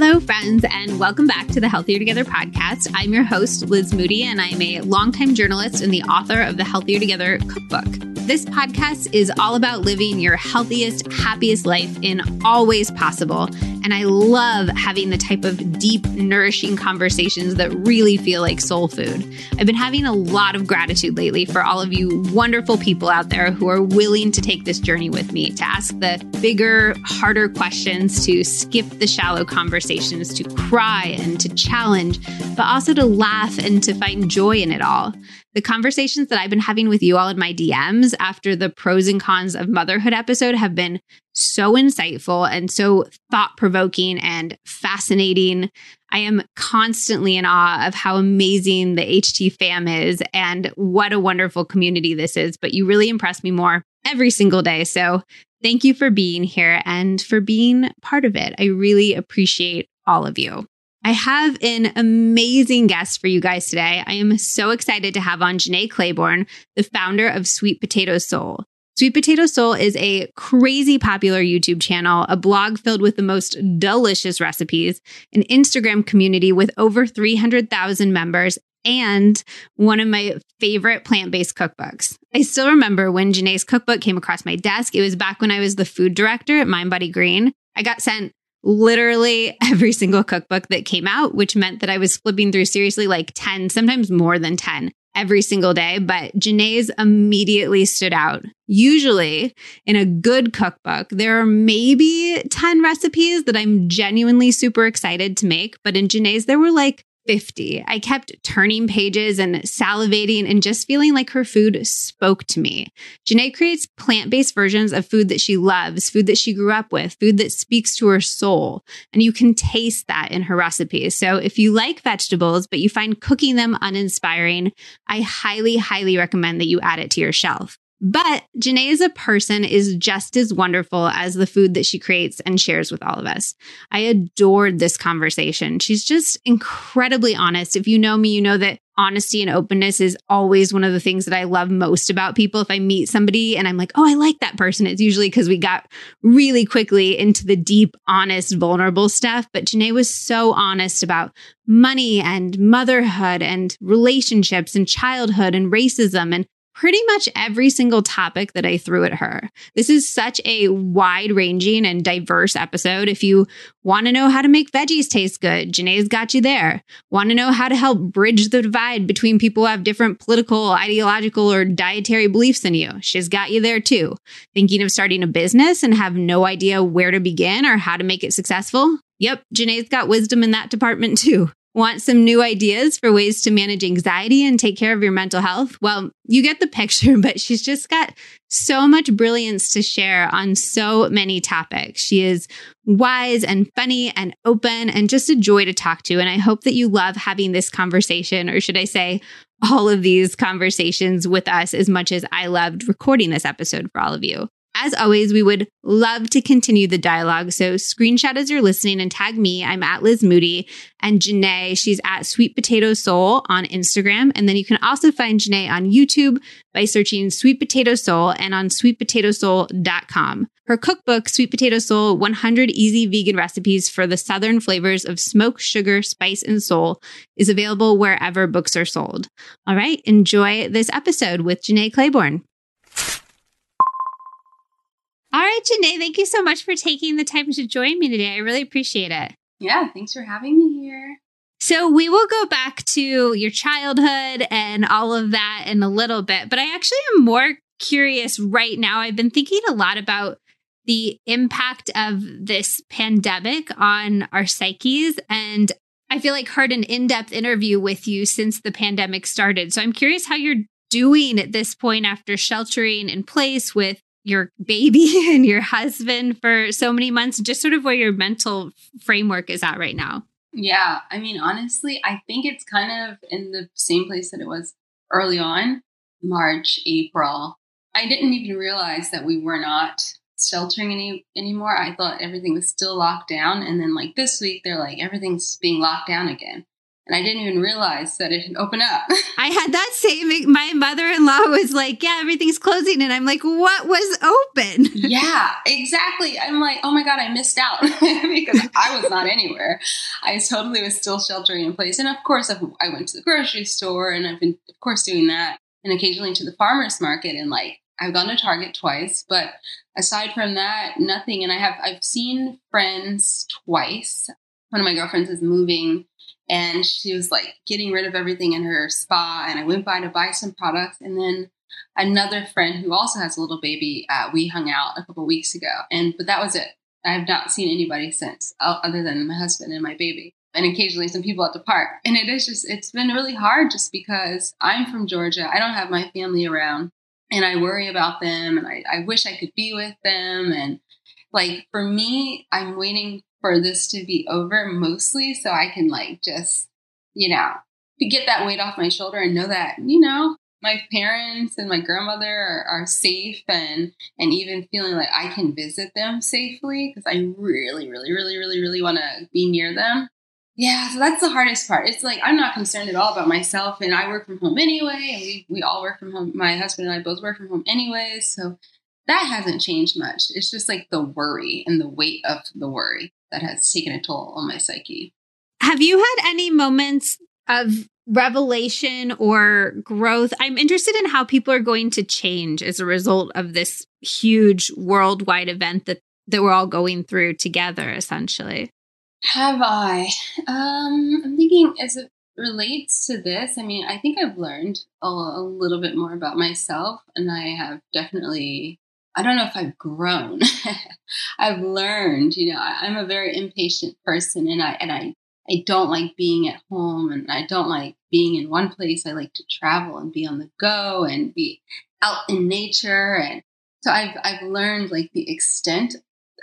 Hello, friends, and welcome back to the Healthier Together podcast. I'm your host, Liz Moody, and I'm a longtime journalist and the author of the Healthier Together cookbook. This podcast is all about living your healthiest, happiest life in all ways possible. And I love having the type of deep, nourishing conversations that really feel like soul food. I've been having a lot of gratitude lately for all of you wonderful people out there who are willing to take this journey with me, to ask the bigger, harder questions, to skip the shallow conversations, to cry and to challenge, but also to laugh and to find joy in it all. The conversations that I've been having with you all in my DMs after the pros and cons of motherhood episode have been so insightful and so thought provoking and fascinating. I am constantly in awe of how amazing the HT fam is and what a wonderful community this is. But you really impress me more every single day. So thank you for being here and for being part of it. I really appreciate all of you. I have an amazing guest for you guys today. I am so excited to have on Jenné Claiborne, the founder of Sweet Potato Soul. Sweet Potato Soul is a crazy popular YouTube channel, a blog filled with the most delicious recipes, an Instagram community with over 300,000 members, and one of my favorite plant based cookbooks. I still remember when Jenné's cookbook came across my desk. It was back when I was the food director at Mind Body Green. I got sent literally every single cookbook that came out, which meant that I was flipping through seriously like 10, sometimes more than 10 every single day. But Jenné's immediately stood out. Usually in a good cookbook, there are maybe 10 recipes that I'm genuinely super excited to make. But in Jenné's, there were like 50. I kept turning pages and salivating and just feeling like her food spoke to me. Jenné creates plant based versions of food that she loves, food that she grew up with, food that speaks to her soul. And you can taste that in her recipes. So if you like vegetables, but you find cooking them uninspiring, I highly, highly recommend that you add it to your shelf. But Jenné as a person is just as wonderful as the food that she creates and shares with all of us. I adored this conversation. She's just incredibly honest. If you know me, you know that honesty and openness is always one of the things that I love most about people. If I meet somebody and I'm like, oh, I like that person, it's usually because we got really quickly into the deep, honest, vulnerable stuff. But Jenné was so honest about money and motherhood and relationships and childhood and racism and pretty much every single topic that I threw at her. This is such a wide ranging and diverse episode. If you want to know how to make veggies taste good, Jenné's got you there. Want to know how to help bridge the divide between people who have different political, ideological, or dietary beliefs than you? She's got you there too. Thinking of starting a business and have no idea where to begin or how to make it successful? Yep, Jenné's got wisdom in that department too. Want some new ideas for ways to manage anxiety and take care of your mental health? Well, you get the picture, but she's just got so much brilliance to share on so many topics. She is wise and funny and open and just a joy to talk to. And I hope that you love having this conversation, or should I say, all of these conversations with us as much as I loved recording this episode for all of you. As always, we would love to continue the dialogue. So screenshot as you're listening and tag me. I'm at Liz Moody and Jenné. She's at Sweet Potato Soul on Instagram. And then you can also find Jenné on YouTube by searching Sweet Potato Soul and on sweetpotatosoul.com. Her cookbook, Sweet Potato Soul 100 Easy Vegan Recipes for the Southern Flavors of Smoke, Sugar, Spice, and Soul, is available wherever books are sold. All right, enjoy this episode with Jenné Claiborne. All right, Jenné, thank you so much for taking the time to join me today. I really appreciate it. Yeah, thanks for having me here. So, we will go back to your childhood and all of that in a little bit, but I actually am more curious right now. I've been thinking a lot about the impact of this pandemic on our psyches. And I feel like heard an in-depth interview with you since the pandemic started. So I'm curious how you're doing at this point after sheltering in place with your baby and your husband for so many months, just sort of where your mental framework is at right now. Yeah, I mean, honestly, I think it's kind of in the same place that it was early on March, April. I didn't even realize that we were not sheltering any anymore. I thought everything was still locked down. And then, like this week, they're like, everything's being locked down again. And I didn't even realize that it had opened up. I had that same. My mother-in-law was like, "Yeah, everything's closing," and I'm like, "What was open?" yeah, exactly. I'm like, "Oh my god, I missed out because I was not anywhere. I totally was still sheltering in place." And of course, I went to the grocery store, and I've been, of course, doing that, and occasionally to the farmers market, and like I've gone to Target twice, but aside from that, nothing. And I have I've seen friends twice. One of my girlfriends is moving and she was like getting rid of everything in her spa and i went by to buy some products. And then another friend who also has a little baby uh, we hung out a couple weeks ago. And but that was it. I have not seen anybody since other than my husband and my baby. And occasionally some people at the park. And it is just it's been really hard just because i'm from georgia. I don't have my family around. And i worry about them and I, I wish i could be with them. And like for me i'm waiting for this to be over mostly so I can like just, you know, get that weight off my shoulder and know that, you know, my parents and my grandmother are, are safe and and even feeling like I can visit them safely because I really, really, really, really, really want to be near them. Yeah, so that's the hardest part. It's like I'm not concerned at all about myself, and I work from home anyway, and we we all work from home. My husband and I both work from home anyways, so that hasn't changed much. It's just like the worry and the weight of the worry that has taken a toll on my psyche. Have you had any moments of revelation or growth? I'm interested in how people are going to change as a result of this huge worldwide event that, that we're all going through together, essentially. Have I? Um, I'm thinking as it relates to this, I mean, I think I've learned a, a little bit more about myself, and I have definitely I don't know if I've grown. I've learned, you know, I, am a very impatient person and I and I I don't like being at home and I don't like being in one place. I like to travel and be on the go and be out in nature and so I've I've learned like the extent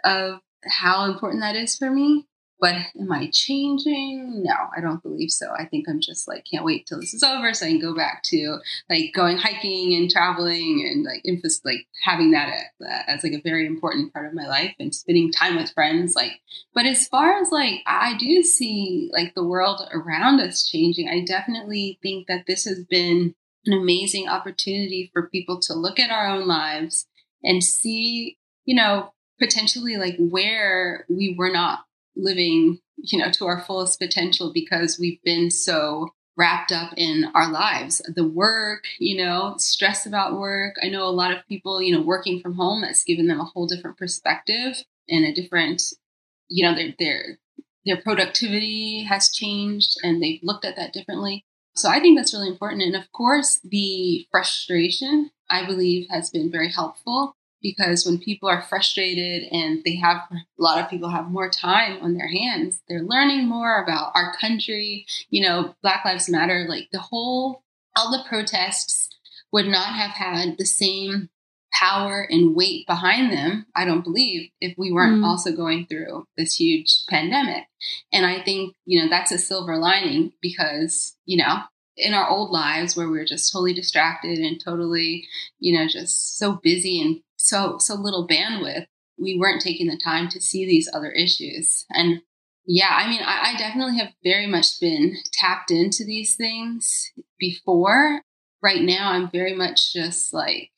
of how important that is for me. But am I changing? No, I don't believe so. I think I'm just like, can't wait till this is over so I can go back to like going hiking and traveling and like emphasis, like having that uh, as like a very important part of my life and spending time with friends. Like, but as far as like, I do see like the world around us changing. I definitely think that this has been an amazing opportunity for people to look at our own lives and see, you know, potentially like where we were not living, you know, to our fullest potential because we've been so wrapped up in our lives the work you know stress about work. I know a lot of people you know working from home that's given them a whole different perspective and a different you know their their their productivity has changed and they've looked at that differently. So i think that's really important. And of course the frustration i believe has been very helpful because when people are frustrated and they have a lot of people have more time on their hands they're learning more about our country you know black lives matter like the whole all the protests would not have had the same power and weight behind them i don't believe if we weren't mm. also going through this huge pandemic and i think you know that's a silver lining because you know in our old lives where we are just totally distracted and totally you know just so busy and so so little bandwidth we weren't taking the time to see these other issues. And yeah i mean I, I, definitely have very much been tapped into these things before. Right now i'm very much just like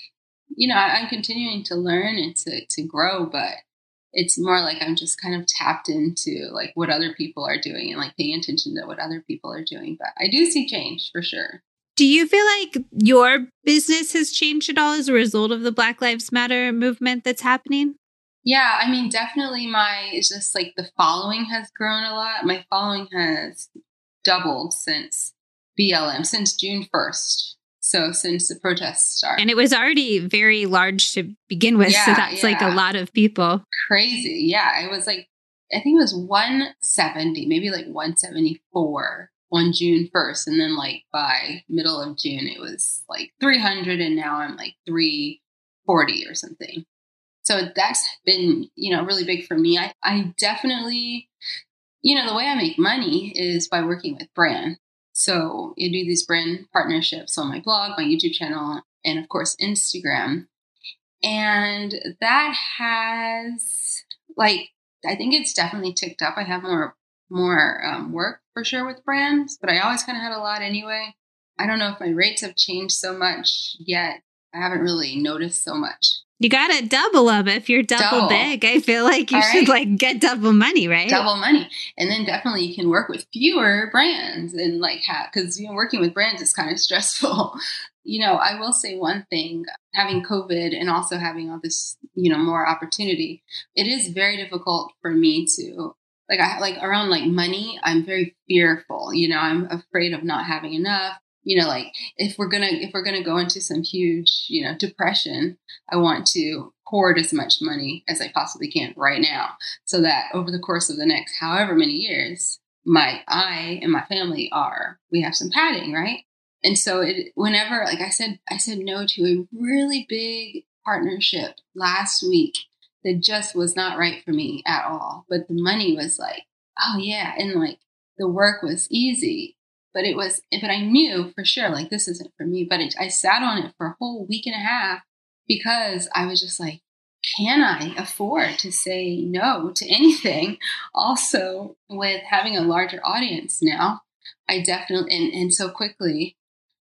you know I, i'm continuing to learn and to, to grow but it's more like i'm just kind of tapped into like what other people are doing and like paying attention to what other people are doing. But i do see change for sure do you feel like your business has changed at all as a result of the Black Lives Matter movement that's happening? Yeah, I mean, definitely my, it's just like the following has grown a lot. My following has doubled since BLM, since June 1st. So since the protests started. And it was already very large to begin with. Yeah, so that's yeah. like a lot of people. Crazy. Yeah. It was like, I think it was 170, maybe like 174 on June 1st. And then, like, by middle of June, it was like 300, and now I'm like 340 or something. So that's been, you know, really big for me. I, I definitely, you know, the way I make money is by working with brand. So I do these brand partnerships on my blog, my YouTube channel, and of course, Instagram. And that has, like, I think it's definitely ticked up. I have more more um, work for sure with brands, but I always kind of had a lot anyway. I don't know if my rates have changed so much yet. I haven't really noticed so much. You got to double them if you're double, double. big. I feel like you All should right. like get double money, right? Double money. And then definitely you can work with fewer brands and like have, cause you know, working with brands is kind of stressful. you know, I will say one thing having COVID and also having all this, you know, more opportunity, it is very difficult for me to like I like around like money, I'm very fearful. You know, I'm afraid of not having enough you know like if we're gonna if we're gonna go into some huge you know depression i want to hoard as much money as i possibly can right now so that over the course of the next however many years my i and my family are we have some padding right and so it whenever like i said i said no to a really big partnership last week that just was not right for me at all. But the money was like oh yeah and like the work was easy. But it was but i knew for sure like this isn't for me but it, i sat on it for a whole week and a half because i was just like can i afford to say no to anything? Also with having a larger audience now i definitely and, and so quickly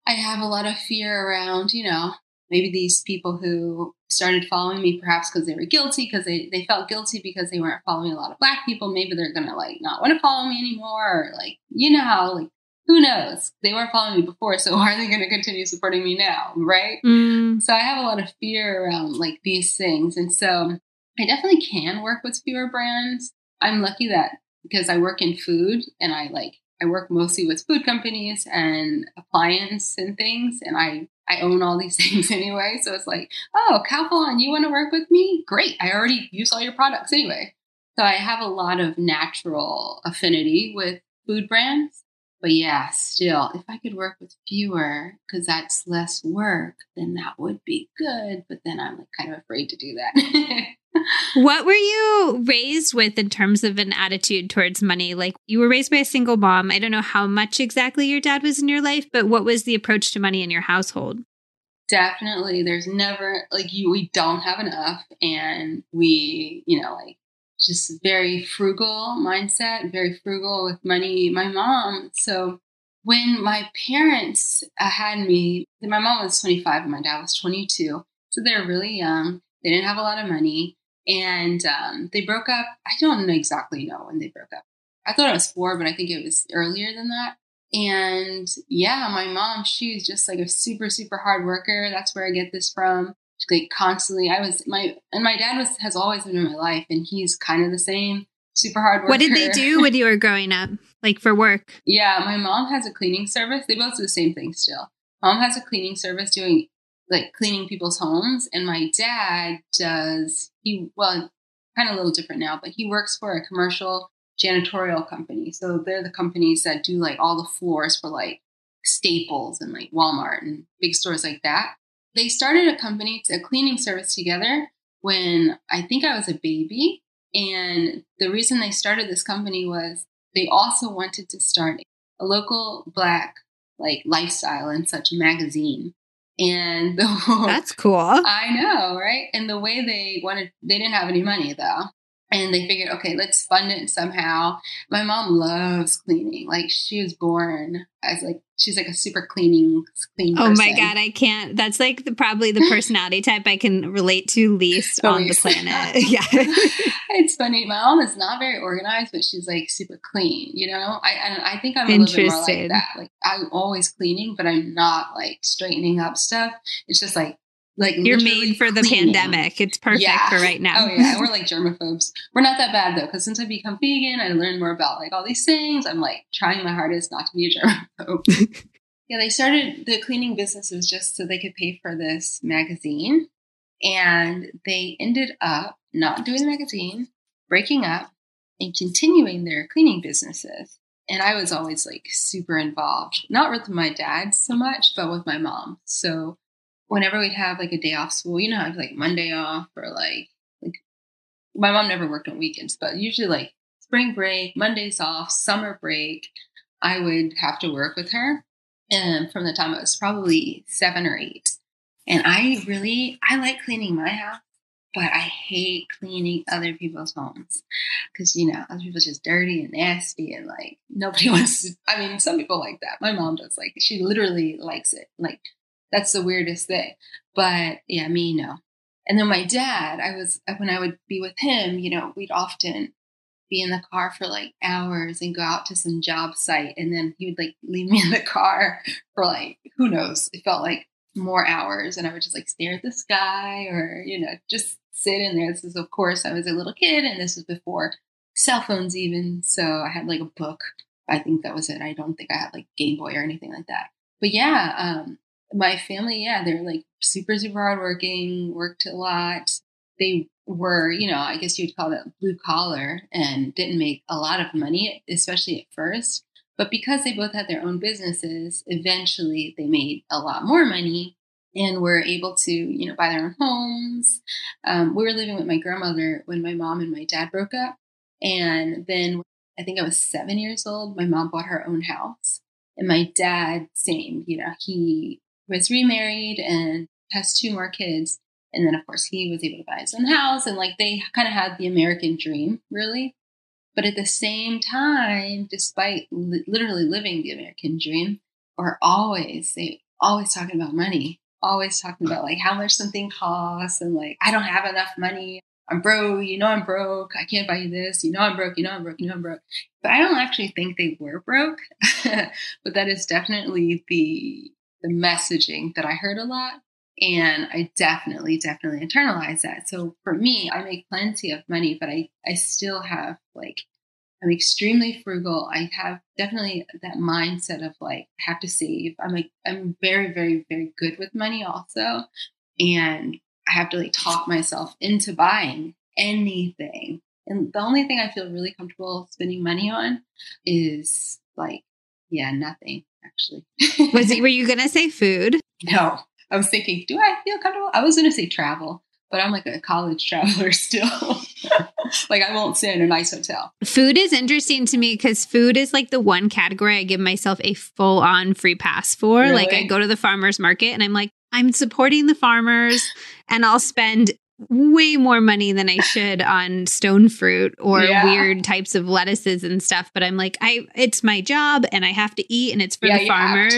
i have a lot of fear around you know maybe these people who started following me perhaps because they were guilty because they, they felt guilty because they weren't following a lot of black people maybe they're gonna like not want to follow me anymore or like you know how like who knows? They weren't following me before, so why are they going to continue supporting me now? Right. Mm. So I have a lot of fear around like these things. And so I definitely can work with fewer brands. I'm lucky that because I work in food and I like, I work mostly with food companies and appliance and things. And I, I own all these things anyway. So it's like, oh, Calphalon, you want to work with me? Great. I already use all your products anyway. So I have a lot of natural affinity with food brands. But yeah, still, if I could work with fewer, because that's less work, then that would be good. But then I'm like kind of afraid to do that. what were you raised with in terms of an attitude towards money? Like you were raised by a single mom. I don't know how much exactly your dad was in your life, but what was the approach to money in your household? Definitely. There's never like you we don't have enough and we, you know, like just very frugal mindset, very frugal with money. My mom, so when my parents had me, my mom was 25 and my dad was 22. So they're really young. They didn't have a lot of money. And um, they broke up. I don't exactly know when they broke up. I thought it was four, but I think it was earlier than that. And yeah, my mom, she's just like a super, super hard worker. That's where I get this from like constantly i was my and my dad was has always been in my life and he's kind of the same super hard worker. what did they do when you were growing up like for work yeah my mom has a cleaning service they both do the same thing still mom has a cleaning service doing like cleaning people's homes and my dad does he well kind of a little different now but he works for a commercial janitorial company so they're the companies that do like all the floors for like staples and like walmart and big stores like that they started a company, a cleaning service together when I think I was a baby. And the reason they started this company was they also wanted to start a local black like lifestyle and such magazine. And the, that's cool. I know, right? And the way they wanted, they didn't have any money though and they figured, okay, let's fund it somehow. My mom loves cleaning. Like she was born as like she's like a super cleaning clean. Oh my god, I can't. That's like the, probably the personality type I can relate to least oh, on the planet. yeah, it's funny. My mom is not very organized, but she's like super clean. You know, I and I think I'm a little bit more like that. Like I'm always cleaning, but I'm not like straightening up stuff. It's just like like you're made for the pandemic. It's perfect yeah. for right now. Oh yeah, we're like germaphobes. We're not that bad though, because since I become vegan, I learned more about like all these things. I'm like trying my hardest not to be a germaphobe. yeah, they started the cleaning businesses just so they could pay for this magazine, and they ended up not doing the magazine, breaking up, and continuing their cleaning businesses. And I was always like super involved, not with my dad so much, but with my mom. So whenever we'd have like a day off school, you know, I'd like Monday off or like like my mom never worked on weekends, but usually like spring break, Mondays off, summer break, I would have to work with her. And from the time I was probably seven or eight. And I really I like cleaning my house. but I hate cleaning other people's homes because you know other people's just dirty and nasty and like nobody wants to. I mean, some people like that. My mom does. Like she literally likes it. Like that's the weirdest thing. But yeah, me no. And then my dad, I was when I would be with him, you know, we'd often be in the car for like hours and go out to some job site and then he would like leave me in the car for like who knows? It felt like more hours and i would just like stare at the sky or you know just sit in there. This is of course i was a little kid and this was before cell phones even so i had like a book. I think that was it. I don't think i had like game boy or anything like that. But yeah um my family yeah they're like super super hardworking worked a lot they were, you know, I guess you'd call that blue collar and didn't make a lot of money, especially at first. But because they both had their own businesses, eventually they made a lot more money and were able to, you know, buy their own homes. Um, we were living with my grandmother when my mom and my dad broke up. And then I think I was seven years old, my mom bought her own house. And my dad, same, you know, he was remarried and has two more kids. And then, of course, he was able to buy his own house. And like they kind of had the American dream, really. But at the same time, despite li- literally living the American dream, are always, they always talking about money, always talking about like how much something costs and like, I don't have enough money. I'm broke. You know, I'm broke. I can't buy you this. You know, I'm broke. You know, I'm broke. You know, I'm broke. But I don't actually think they were broke. but that is definitely the the messaging that I heard a lot. And I definitely, definitely internalize that. So for me, I make plenty of money, but I, I still have like, I'm extremely frugal. I have definitely that mindset of like, have to save. I'm like, I'm very, very, very good with money also. And I have to like talk myself into buying anything. And the only thing I feel really comfortable spending money on is like, yeah, nothing actually. Was it, were you going to say food? No, I was thinking, do I feel comfortable? I was going to say travel, but I'm like a college traveler still. like I won't stay in a nice hotel. Food is interesting to me because food is like the one category I give myself a full on free pass for. Really? Like I go to the farmer's market and I'm like, I'm supporting the farmers and I'll spend way more money than I should on stone fruit or yeah. weird types of lettuces and stuff. But I'm like, I it's my job and I have to eat and it's for yeah, the farmers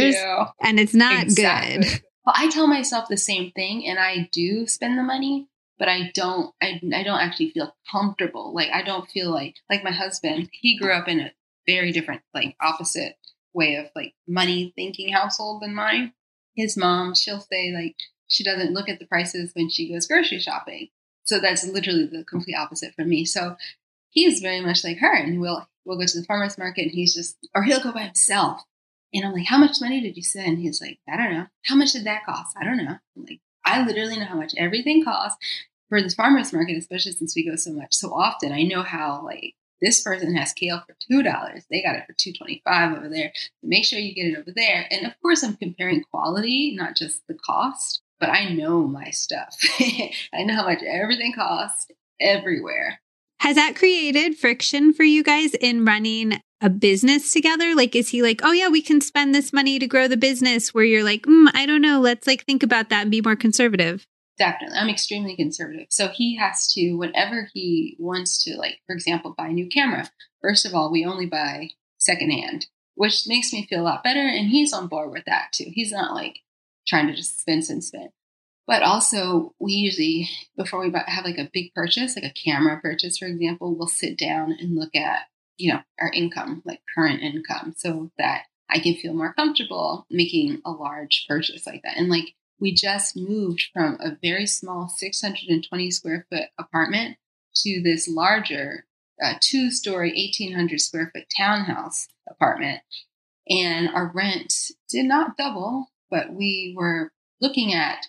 and it's not exactly. good. But I tell myself the same thing and I do spend the money, but I don't I, I don't actually feel comfortable. Like I don't feel like like my husband, he grew up in a very different, like opposite way of like money thinking household than mine. His mom, she'll say like she doesn't look at the prices when she goes grocery shopping. So that's literally the complete opposite for me. So he's very much like her and we'll we'll go to the farmer's market and he's just or he'll go by himself and I'm like, how much money did you spend? He's like, I don't know. How much did that cost? I don't know. I'm like, I literally know how much everything costs for this farmer's market, especially since we go so much so often. I know how like this person has kale for two dollars. They got it for two twenty five over there. Make sure you get it over there. And of course, I'm comparing quality, not just the cost. But I know my stuff. I know how much everything costs everywhere. Has that created friction for you guys in running a business together? Like, is he like, oh, yeah, we can spend this money to grow the business? Where you're like, mm, I don't know, let's like think about that and be more conservative. Definitely. I'm extremely conservative. So he has to, whenever he wants to, like, for example, buy a new camera, first of all, we only buy secondhand, which makes me feel a lot better. And he's on board with that too. He's not like trying to just spend and spend. But also, we usually, before we have like a big purchase, like a camera purchase, for example, we'll sit down and look at, you know, our income, like current income, so that I can feel more comfortable making a large purchase like that. And like, we just moved from a very small 620 square foot apartment to this larger uh, two story, 1800 square foot townhouse apartment. And our rent did not double, but we were looking at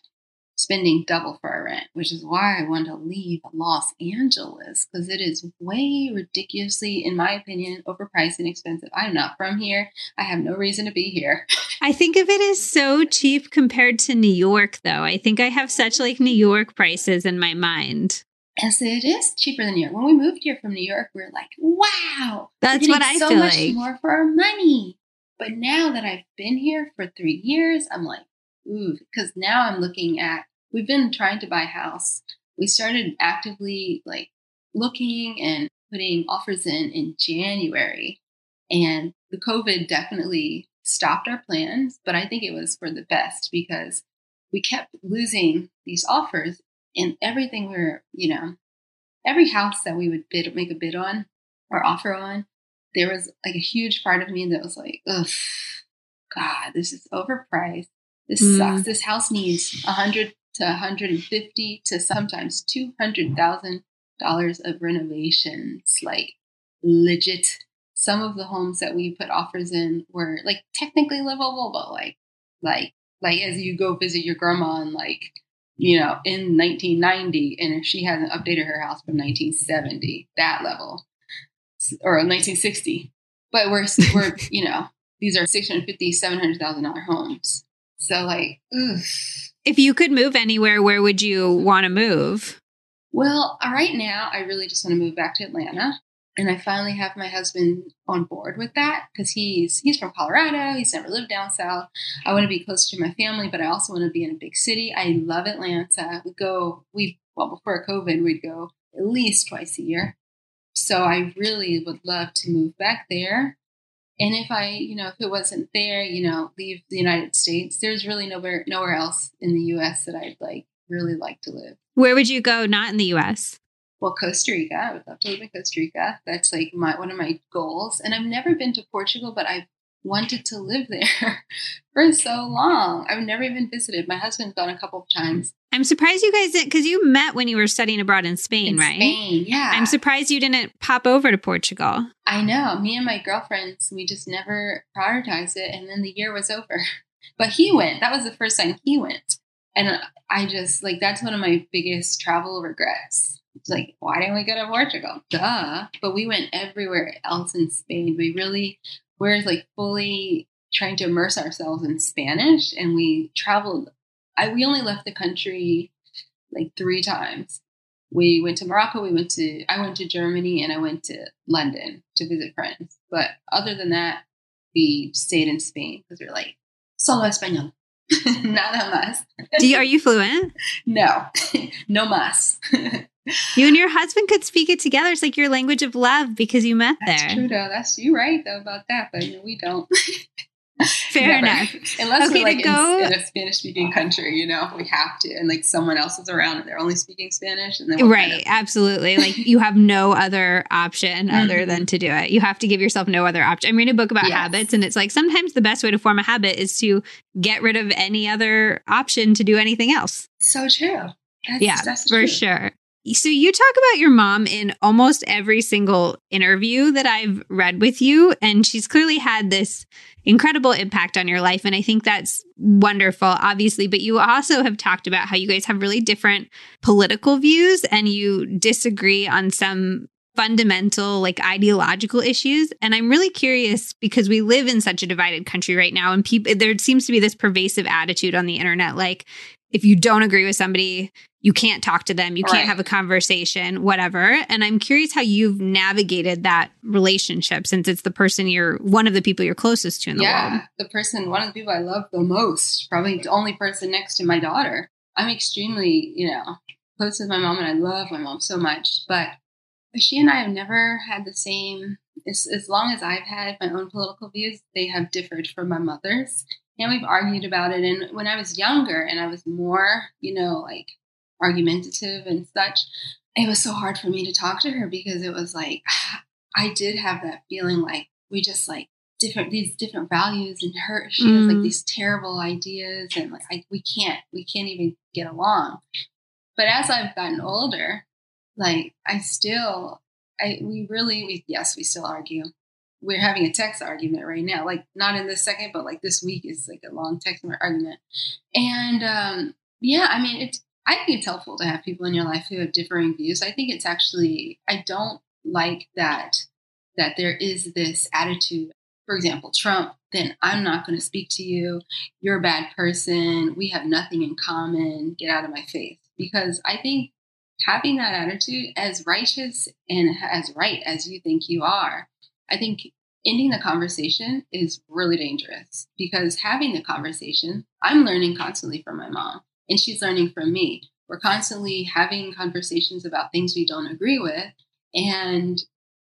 spending double for our rent, which is why I wanted to leave Los Angeles because it is way ridiculously, in my opinion, overpriced and expensive. I'm not from here. I have no reason to be here. I think of it as so cheap compared to New York, though. I think I have such like New York prices in my mind. Yes, it is cheaper than New York. When we moved here from New York, we are like, wow, that's what I so feel much like. more for our money. But now that I've been here for three years, I'm like, ooh, because now I'm looking at we've been trying to buy a house we started actively like looking and putting offers in in January. And the COVID definitely stopped our plans, but I think it was for the best because we kept losing these offers and everything we were, you know, every house that we would bid make a bid on or offer on, there was like a huge part of me that was like, ugh, God, this is overpriced. This mm. sucks. This house needs a hundred to 150 to sometimes $200,000 of renovations, like legit. Some of the homes that we put offers in were like technically livable, but like, like, like as you go visit your grandma and like you know, in 1990, and if she hasn't updated her house from 1970, that level, or 1960. But we're, we're you know, these are 650, 700,000 dollar homes. So like, ugh. if you could move anywhere, where would you want to move? Well, uh, right now, I really just want to move back to Atlanta and I finally have my husband on board with that because he's he's from Colorado. He's never lived down south. I want to be closer to my family, but I also want to be in a big city. I love Atlanta. We go we well before COVID we'd go at least twice a year. So I really would love to move back there. And if I, you know, if it wasn't there, you know, leave the United States, there's really nowhere nowhere else in the US that I'd like really like to live. Where would you go not in the US? well, Costa Rica. I would love to live in Costa Rica. That's like my one of my goals. And I've never been to Portugal, but I've wanted to live there for so long. I've never even visited. My husband's gone a couple of times. I'm surprised you guys didn't because you met when you were studying abroad in Spain, in right? Spain, yeah. I'm surprised you didn't pop over to Portugal. I know. Me and my girlfriends, we just never prioritized it, and then the year was over. But he went. That was the first time he went, and I just like that's one of my biggest travel regrets it's like, why didn't we go to Portugal? Duh. But we went everywhere else in Spain. We really, we're like fully trying to immerse ourselves in Spanish and we traveled. I, we only left the country like three times. We went to Morocco, we went to, I went to Germany and I went to London to visit friends. But other than that, we stayed in Spain because we are like, solo español. Nada más. Do you, are you fluent? No, no más. you and your husband could speak it together. It's like your language of love because you met That's there. True though. That's you right though about that, but we don't. Fair Never. enough. Unless okay, we're like go... in, in, a Spanish speaking country, you know, we have to, and like someone else is around and they're only speaking Spanish, and then right, kind of... absolutely. Like you have no other option mm-hmm. other than to do it. You have to give yourself no other option. I'm reading a book about yes. habits, and it's like sometimes the best way to form a habit is to get rid of any other option to do anything else. So true. That's, yeah, that's for sure. So you talk about your mom in almost every single interview that I've read with you and she's clearly had this incredible impact on your life and I think that's wonderful obviously but you also have talked about how you guys have really different political views and you disagree on some fundamental like ideological issues and i'm really curious because we live in such a divided country right now and people there seems to be this pervasive attitude on the internet like if you don't agree with somebody, you can't talk to them, you can't have a conversation, whatever. And I'm curious how you've navigated that relationship since it's the person you're one of the people you're closest to in the yeah, world. The person, one of the people I love the most, probably the only person next to my daughter. I'm extremely, you know, close with my mom and I love my mom so much. But she and I have never had the same as, as long as I've had my own political views, they have differed from my mother's and we've argued about it. And when I was younger and I was more, you know, like argumentative and such, it was so hard for me to talk to her because it was like I did have that feeling like we just like different these different values and her she mm. has like mm. these terrible ideas and like I, we can't we can't even get along. But as I've gotten older, like I still I we really we yes we still argue we're having a text argument right now. Like not in this second, but like this week is like a long text argument. And um, yeah, I mean, it's I think it's helpful to have people in your life who have differing views. I think it's actually I don't like that that there is this attitude. For example, Trump. Then I'm not going to speak to you. You're a bad person. We have nothing in common. Get out of my face. Because I think having that attitude, as righteous and as right as you think you are, I think ending the conversation is really dangerous because having the conversation, I'm learning constantly from my mom and she's learning from me. We're constantly having conversations about things we don't agree with. And,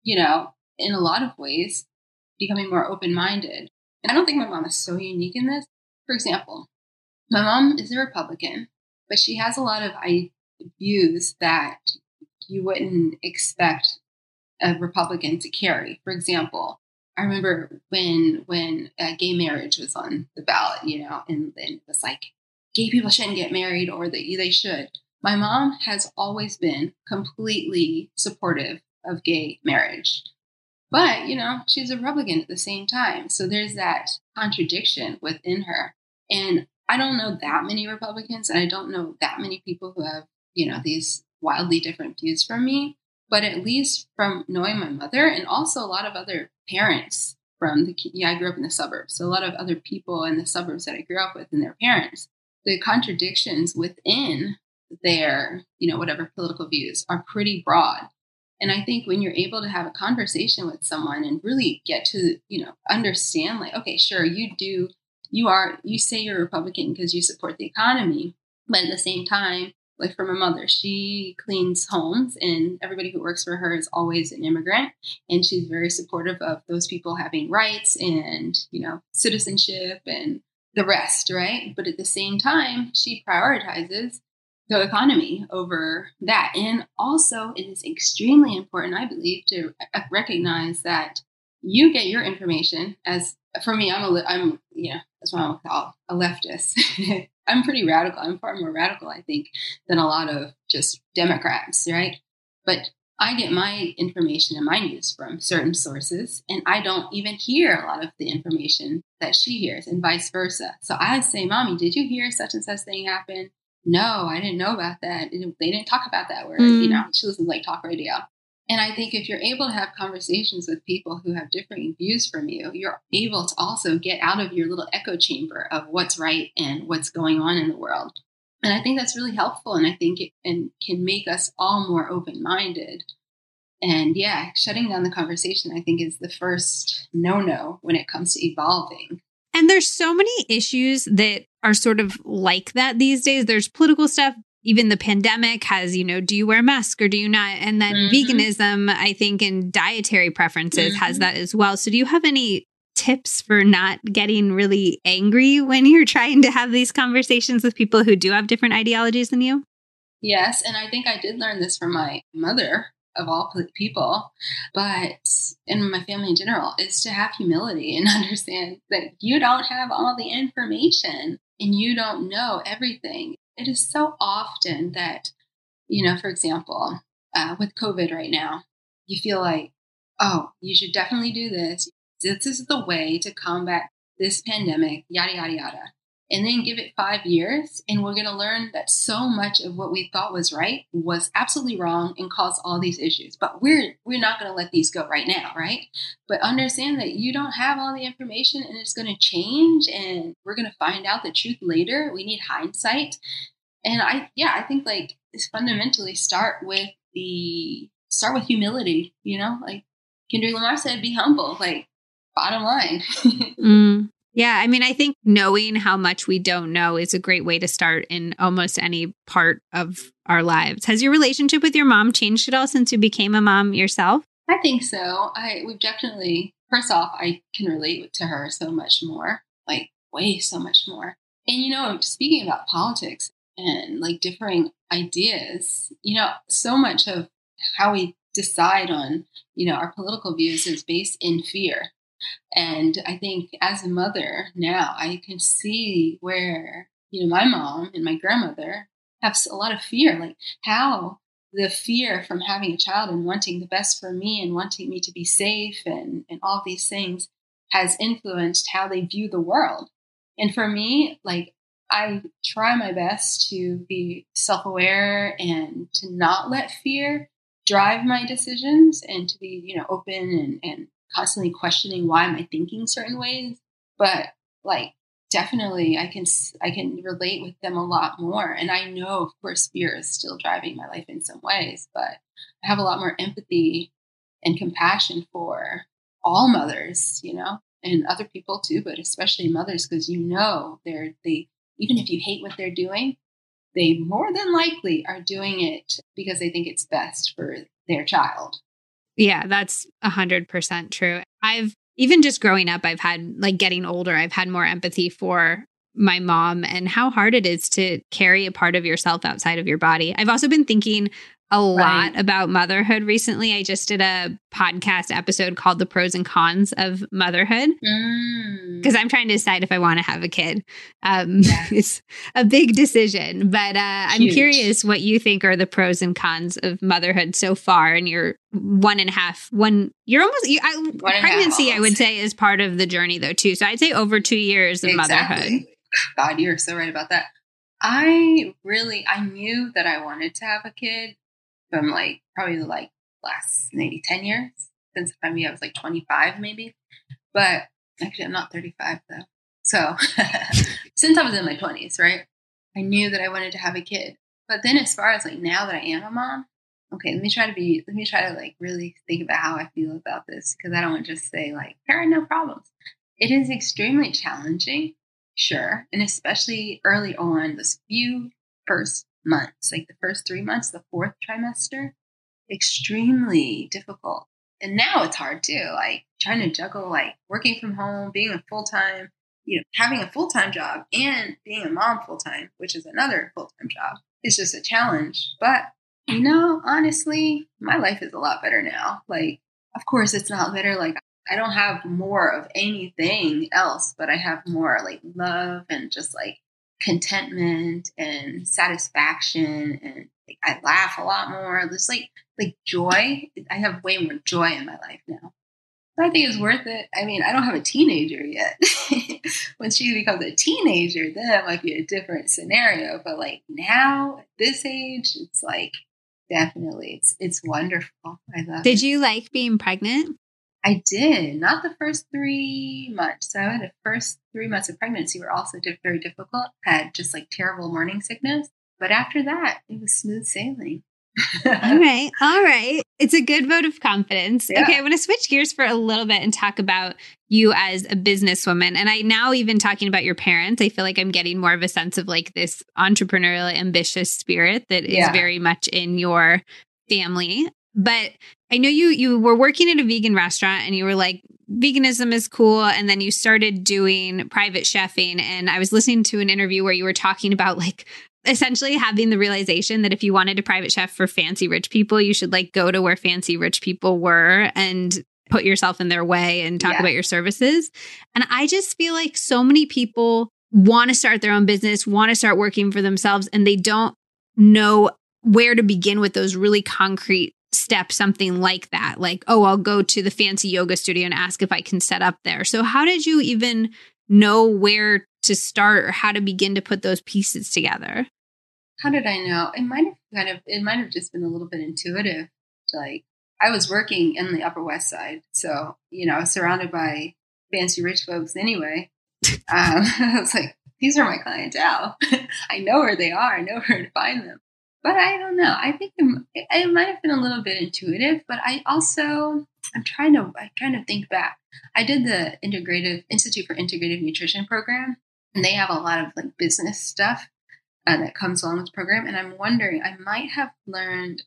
you know, in a lot of ways, becoming more open minded. And I don't think my mom is so unique in this. For example, my mom is a Republican, but she has a lot of views that you wouldn't expect a Republican to carry. For example, I remember when when uh, gay marriage was on the ballot, you know, and, and it was like gay people shouldn't get married or that they should. My mom has always been completely supportive of gay marriage. But, you know, she's a Republican at the same time. So there's that contradiction within her. And I don't know that many Republicans, and I don't know that many people who have, you know, these wildly different views from me. But at least from knowing my mother and also a lot of other parents from the, yeah, I grew up in the suburbs. So a lot of other people in the suburbs that I grew up with and their parents, the contradictions within their, you know, whatever political views are pretty broad. And I think when you're able to have a conversation with someone and really get to, you know, understand like, okay, sure, you do, you are, you say you're Republican because you support the economy, but at the same time, like for my mother, she cleans homes and everybody who works for her is always an immigrant. And she's very supportive of those people having rights and, you know, citizenship and the rest, right? But at the same time, she prioritizes the economy over that. And also, it is extremely important, I believe, to recognize that you get your information as for me, I'm a, I'm, yeah, that's what I'm call a leftist. I'm pretty radical. I'm far more radical, I think, than a lot of just Democrats, right? But I get my information and my news from certain sources, and I don't even hear a lot of the information that she hears, and vice versa. So I say, Mommy, did you hear such and such thing happen? No, I didn't know about that. They didn't talk about that word. Mm. You know, she listens like talk radio. And I think if you're able to have conversations with people who have differing views from you, you're able to also get out of your little echo chamber of what's right and what's going on in the world. And I think that's really helpful. And I think it and can make us all more open minded. And yeah, shutting down the conversation, I think, is the first no no when it comes to evolving. And there's so many issues that are sort of like that these days. There's political stuff, even the pandemic has, you know, do you wear a mask or do you not? And then mm-hmm. veganism, I think, and dietary preferences mm-hmm. has that as well. So, do you have any tips for not getting really angry when you're trying to have these conversations with people who do have different ideologies than you? Yes. And I think I did learn this from my mother of all people, but in my family in general, is to have humility and understand that you don't have all the information and you don't know everything it is so often that, you know, for example, uh, with COVID right now, you feel like, oh, you should definitely do this. This is the way to combat this pandemic, yada, yada, yada and then give it five years and we're going to learn that so much of what we thought was right was absolutely wrong and caused all these issues. But we're we're not going to let these go right now right? But understand that you don't have all the information and it's going to change and we're going to find out the truth later. We need hindsight. And i yeah i think like it's fundamentally start with the start with humility you know? Like kendrick lamar said be humble like bottom line. Mm. Yeah, I mean, I think knowing how much we don't know is a great way to start in almost any part of our lives. Has your relationship with your mom changed at all since you became a mom yourself? I think so. I we've definitely first off, I can relate to her so much more, like way so much more. And you know, speaking about politics and like differing ideas, you know, so much of how we decide on, you know, our political views is based in fear and I think as a mother now, I can see where, you know, my mom and my grandmother have a lot of fear, like how the fear from having a child and wanting the best for me and wanting me to be safe and, and all these things has influenced how they view the world. And for me, like, I try my best to be self aware and to not let fear drive my decisions and to be, you know, open and, and constantly questioning why am I thinking certain ways. But like definitely I can I can relate with them a lot more. And I know of course fear is still driving my life in some ways, but I have a lot more empathy and compassion for all mothers, you know, and other people too, but especially mothers because you know they're they even if you hate what they're doing, they more than likely are doing it because they think it's best for their child. Yeah, that's a hundred percent true. I've even just growing up, I've had like getting older, I've had more empathy for my mom and how hard it is to carry a part of yourself outside of your body. I've also been thinking a right. lot about motherhood recently. I just did a podcast episode called The Pros and Cons of Motherhood because mm. I'm trying to decide if I want to have a kid. Um, yeah. It's a big decision, but uh, I'm curious what you think are the pros and cons of motherhood so far. And you're one and a half, one, you're almost, you, I, pregnancy, I would say, is part of the journey though, too. So I'd say over two years of exactly. motherhood. God, you're so right about that. I really, I knew that I wanted to have a kid from like probably like last maybe 10 years since mean I was like 25 maybe. But actually I'm not 35 though. So since I was in my 20s, right? I knew that I wanted to have a kid. But then as far as like now that I am a mom, okay, let me try to be let me try to like really think about how I feel about this because I don't want to just say like parent no problems. It is extremely challenging, sure, and especially early on, those few first months, like the first three months, the fourth trimester, extremely difficult. And now it's hard too, like trying to juggle like working from home, being a full time, you know, having a full time job and being a mom full time, which is another full time job. It's just a challenge. But, you know, honestly, my life is a lot better now. Like, of course, it's not better. Like, I don't have more of anything else, but I have more like love and just like contentment and satisfaction and like, I laugh a lot more. There's like like joy. I have way more joy in my life now. So I think it's mm. worth it. I mean, I don't have a teenager yet. when she becomes a teenager, then it might be a different scenario. But like now, at this age, it's like definitely it's it's wonderful. I love. Did it. you like being pregnant? I did. Not the first three months. So I had the first three months of pregnancy were also very difficult. Had just like terrible morning sickness. But after that, it was smooth sailing. all right. All right. It's a good vote of confidence. Yeah. Okay. I want to switch gears for a little bit and talk about you as a businesswoman. And I now, even talking about your parents, I feel like I'm getting more of a sense of like this entrepreneurial, ambitious spirit that is yeah. very much in your family. But I know you you were working at a vegan restaurant and you were like veganism is cool and then you started doing private chefing and I was listening to an interview where you were talking about like essentially having the realization that if you wanted a private chef for fancy rich people you should like go to where fancy rich people were and put yourself in their way and talk yeah. about your services. And I just feel like so many people want to start their own business, want to start working for themselves and they don't know where to begin with those really concrete step something like that. Like oh i'll go to the fancy yoga studio and ask if i can set up there. So how did you even know where to start or how to begin to put those pieces together? How did i know? It might have kind of it might have just been a little bit intuitive. Like i was working in the upper west side so you know surrounded by fancy rich folks anyway. Um, i was like these are my clientele. I know where they are. I know where to find them but I don't know. I think it, it might have been a little bit intuitive, but I also I'm trying to I'm trying to think back. I did the Integrative Institute for Integrative Nutrition program, and they have a lot of like business stuff uh, that comes along with the program. And I'm wondering, I might have learned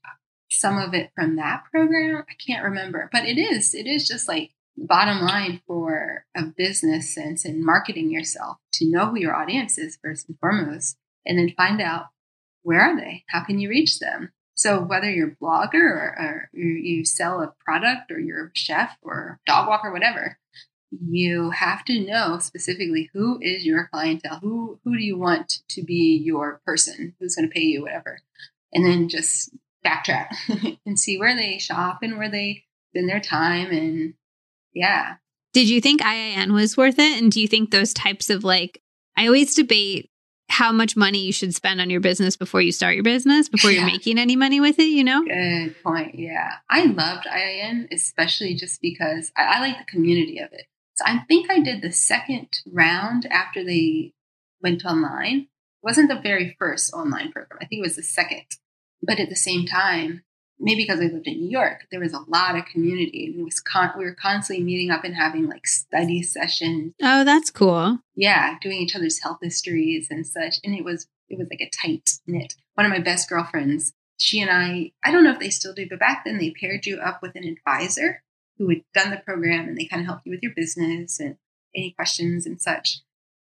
some of it from that program. I can't remember, but it is it is just like the bottom line for a business sense and marketing yourself to know who your audience is first and foremost, and then find out where are they? How can you reach them? So whether you're a blogger or, or you sell a product or you're a chef or dog walker, whatever, you have to know specifically who is your clientele. Who who do you want to be your person? Who's going to pay you, whatever, and then just backtrack and see where they shop and where they spend their time. And yeah, did you think IIN was worth it? And do you think those types of like I always debate how much money you should spend on your business before you start your business, before you're making any money with it, you know? Good point. Yeah. I loved IIN, especially just because I, I like the community of it. So I think I did the second round after they went online. It wasn't the very first online program. I think it was the second. But at the same time, maybe because I lived in New York, there was a lot of community. And it was con- we were constantly meeting up and having like study sessions. Oh, that's cool. Yeah, doing each other's health histories and such. And it was it was like a tight knit. One of my best girlfriends, she and I, I don't know if they still do, but back then they paired you up with an advisor who had done the program and they kind of helped you with your business and any questions and such.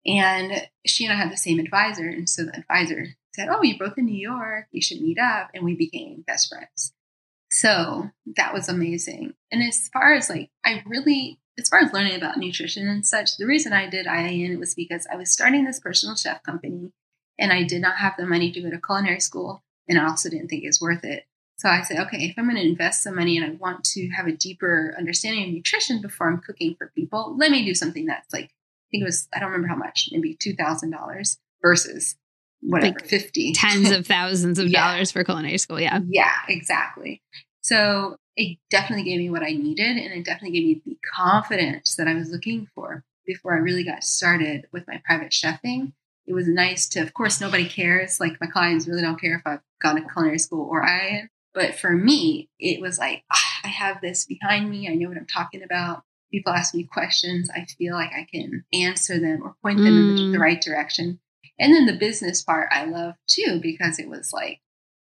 And she and I had the same advisor. And so the advisor said, Oh, you're both in New York. You should meet up. And we became best friends. So that was amazing. And as far as like, I really, as far as learning about nutrition and such, the reason I did IIN was because I was starting this personal chef company and I did not have the money to go to culinary school. And I also didn't think it was worth it. So I said, okay, if I'm going to invest some money and I want to have a deeper understanding of nutrition before I'm cooking for people, let me do something that's like, I think it was, I don't remember how much, maybe $2,000 versus whatever, like 50. Tens of thousands of yeah. dollars for culinary school. Yeah. Yeah, exactly. So it definitely gave me what I needed and it definitely gave me the confidence that I was looking for before I really got started with my private chefing. It was nice to, of course, nobody cares. Like my clients really don't care if I've gone to culinary school or I but for me, it was like, ah, I have this behind me. I know what I'm talking about. People ask me questions. I feel like I can answer them or point them mm. in the, the mm. right direction. And then the business part I love too, because it was like,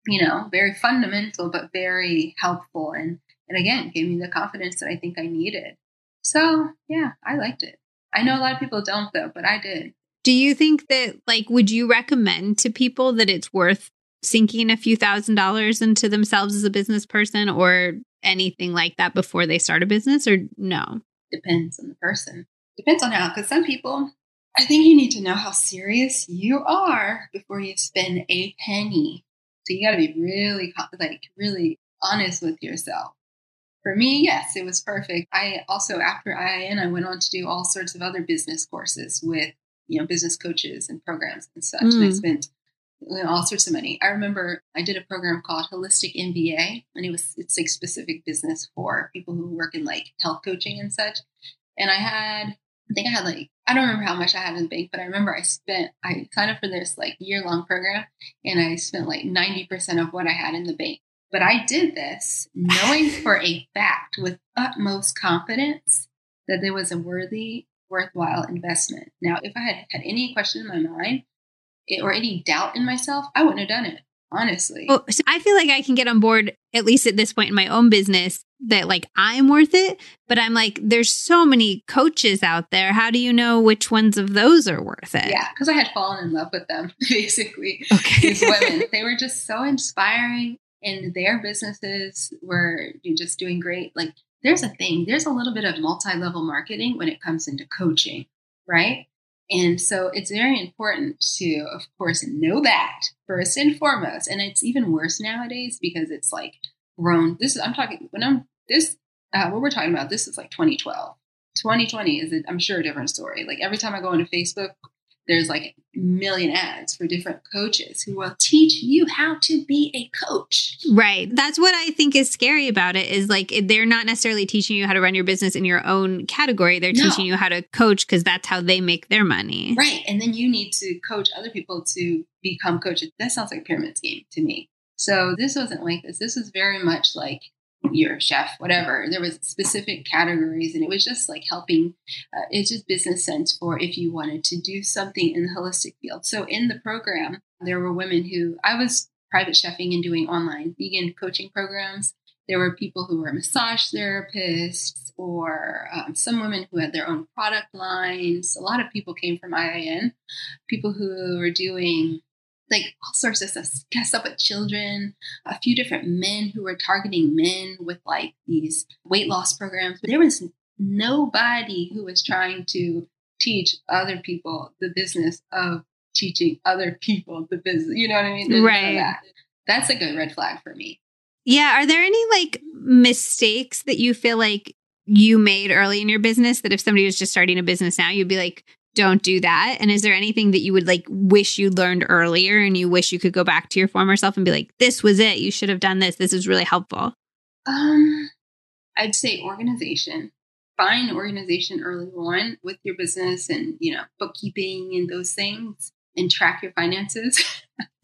you know, very fundamental, but very helpful. And, and again, gave me the confidence that I think I needed. So yeah, I liked it. I know a lot of people don't though, but I did. Do you think that, like, would you recommend to people that it's worth sinking a few thousand dollars into themselves as a business person or anything like that before they start a business or no? Depends on the person. Depends on how, because some people, I think you need to know how serious you are before you spend a penny. So you got to be really, like, really honest with yourself. For me, yes, it was perfect. I also, after IIN, I went on to do all sorts of other business courses with, you know, business coaches and programs and such. Mm. And I hmm. spent all sorts of money. I remember I did a program called Holistic MBA, and it was it's like specific business for people who work in like health coaching and such. And I had, I think I had like I don't remember how much I had in the bank, but I remember I spent I signed up for this like year long program, and I spent like ninety percent of what I had in the bank. But I did this knowing for a fact with utmost confidence that there was a worthy, worthwhile investment. Now, if I had had any question in my mind, or any doubt in myself, I wouldn't have done it, honestly. Well, so I feel like I can get on board, at least at this point in my own business, that like I'm worth it. But I'm like, there's so many coaches out there. How do you know which ones of those are worth it? Yeah, because I had fallen in love with them, basically. Okay. These women, they were just so inspiring, and their businesses were just doing great. Like, there's a thing, there's a little bit of multi level marketing when it comes into coaching, right? And so it's very important to, of course, know that first and foremost. And it's even worse nowadays because it's like grown. This is, I'm talking, when I'm, this, uh, what we're talking about, this is like 2012. 2020 is, I'm sure, a different story. Like every time I go into Facebook there's like a million ads for different coaches who will teach you how to be a coach. Right. That's what I think is scary about it is like they're not necessarily teaching you how to run your business in your own category. They're no. teaching you how to coach because that's how they make their money. Right. And then you need to coach other people to become coaches. That sounds like a pyramid scheme to me. So this wasn't like this. This was very much like your chef, whatever. There was specific categories, and it was just like helping. Uh, it's just business sense for if you wanted to do something in the holistic field. So in the program, there were women who I was private chefing and doing online vegan coaching programs. There were people who were massage therapists, or um, some women who had their own product lines. A lot of people came from IIN, people who were doing like all sorts of stuff, stuff with children, a few different men who were targeting men with like these weight loss programs. But there was nobody who was trying to teach other people the business of teaching other people the business. You know what I mean? There's right. That. That's a red flag for me. Yeah. Are there any like mistakes that you feel like you made early in your business that if somebody was just starting a business now, you'd be like, don't do that? And is there anything that you would like wish you learned earlier and you wish you could go back to your former self and be like, this was it. You should have done this. This is really helpful. Um, I'd say organization. Find organization early on with your business and, you know, bookkeeping and those things and track your finances.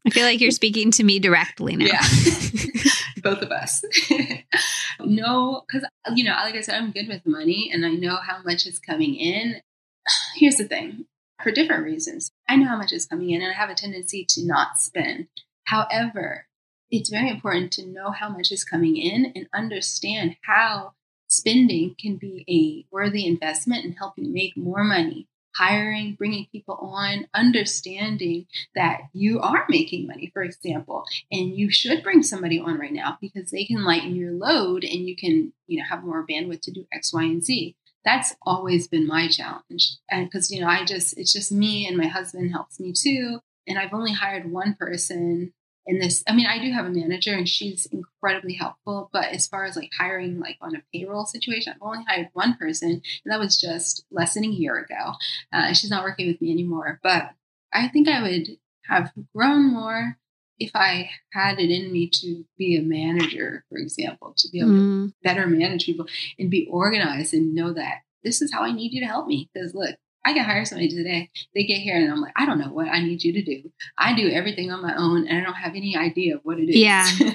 I feel like you're speaking to me directly now. Yeah. Both of us. no, because, you know, like I said, I'm good with money and I know how much is coming in here's the thing for different reasons. I know how much is coming in and I have a tendency to not spend. However, it's very important to know how much is coming in and understand how spending can be a worthy investment and help you make more money. Hiring, bringing people on, understanding that you are making money, for example, and you should bring somebody on right now because they can lighten your load and you can, you know, have more bandwidth to do X, Y, and Z that's always been my challenge. And because, you know, I just, it's just me and my husband helps me too. And I've only hired one person in this. I mean, I do have a manager and she's incredibly helpful. But as far as like hiring, like on a payroll situation, I've only hired one person. And that was just less than a year ago. Uh, she's not working with me anymore. But I think I would have grown more if I had it in me to be a manager, for example, to be able mm. to better manage people and be organized and know that this is how I need you to help me. Because look, I can hire somebody today. They get here and I'm like, I don't know what I need you to do. I do everything on my own and I don't have any idea of what it is. Yeah.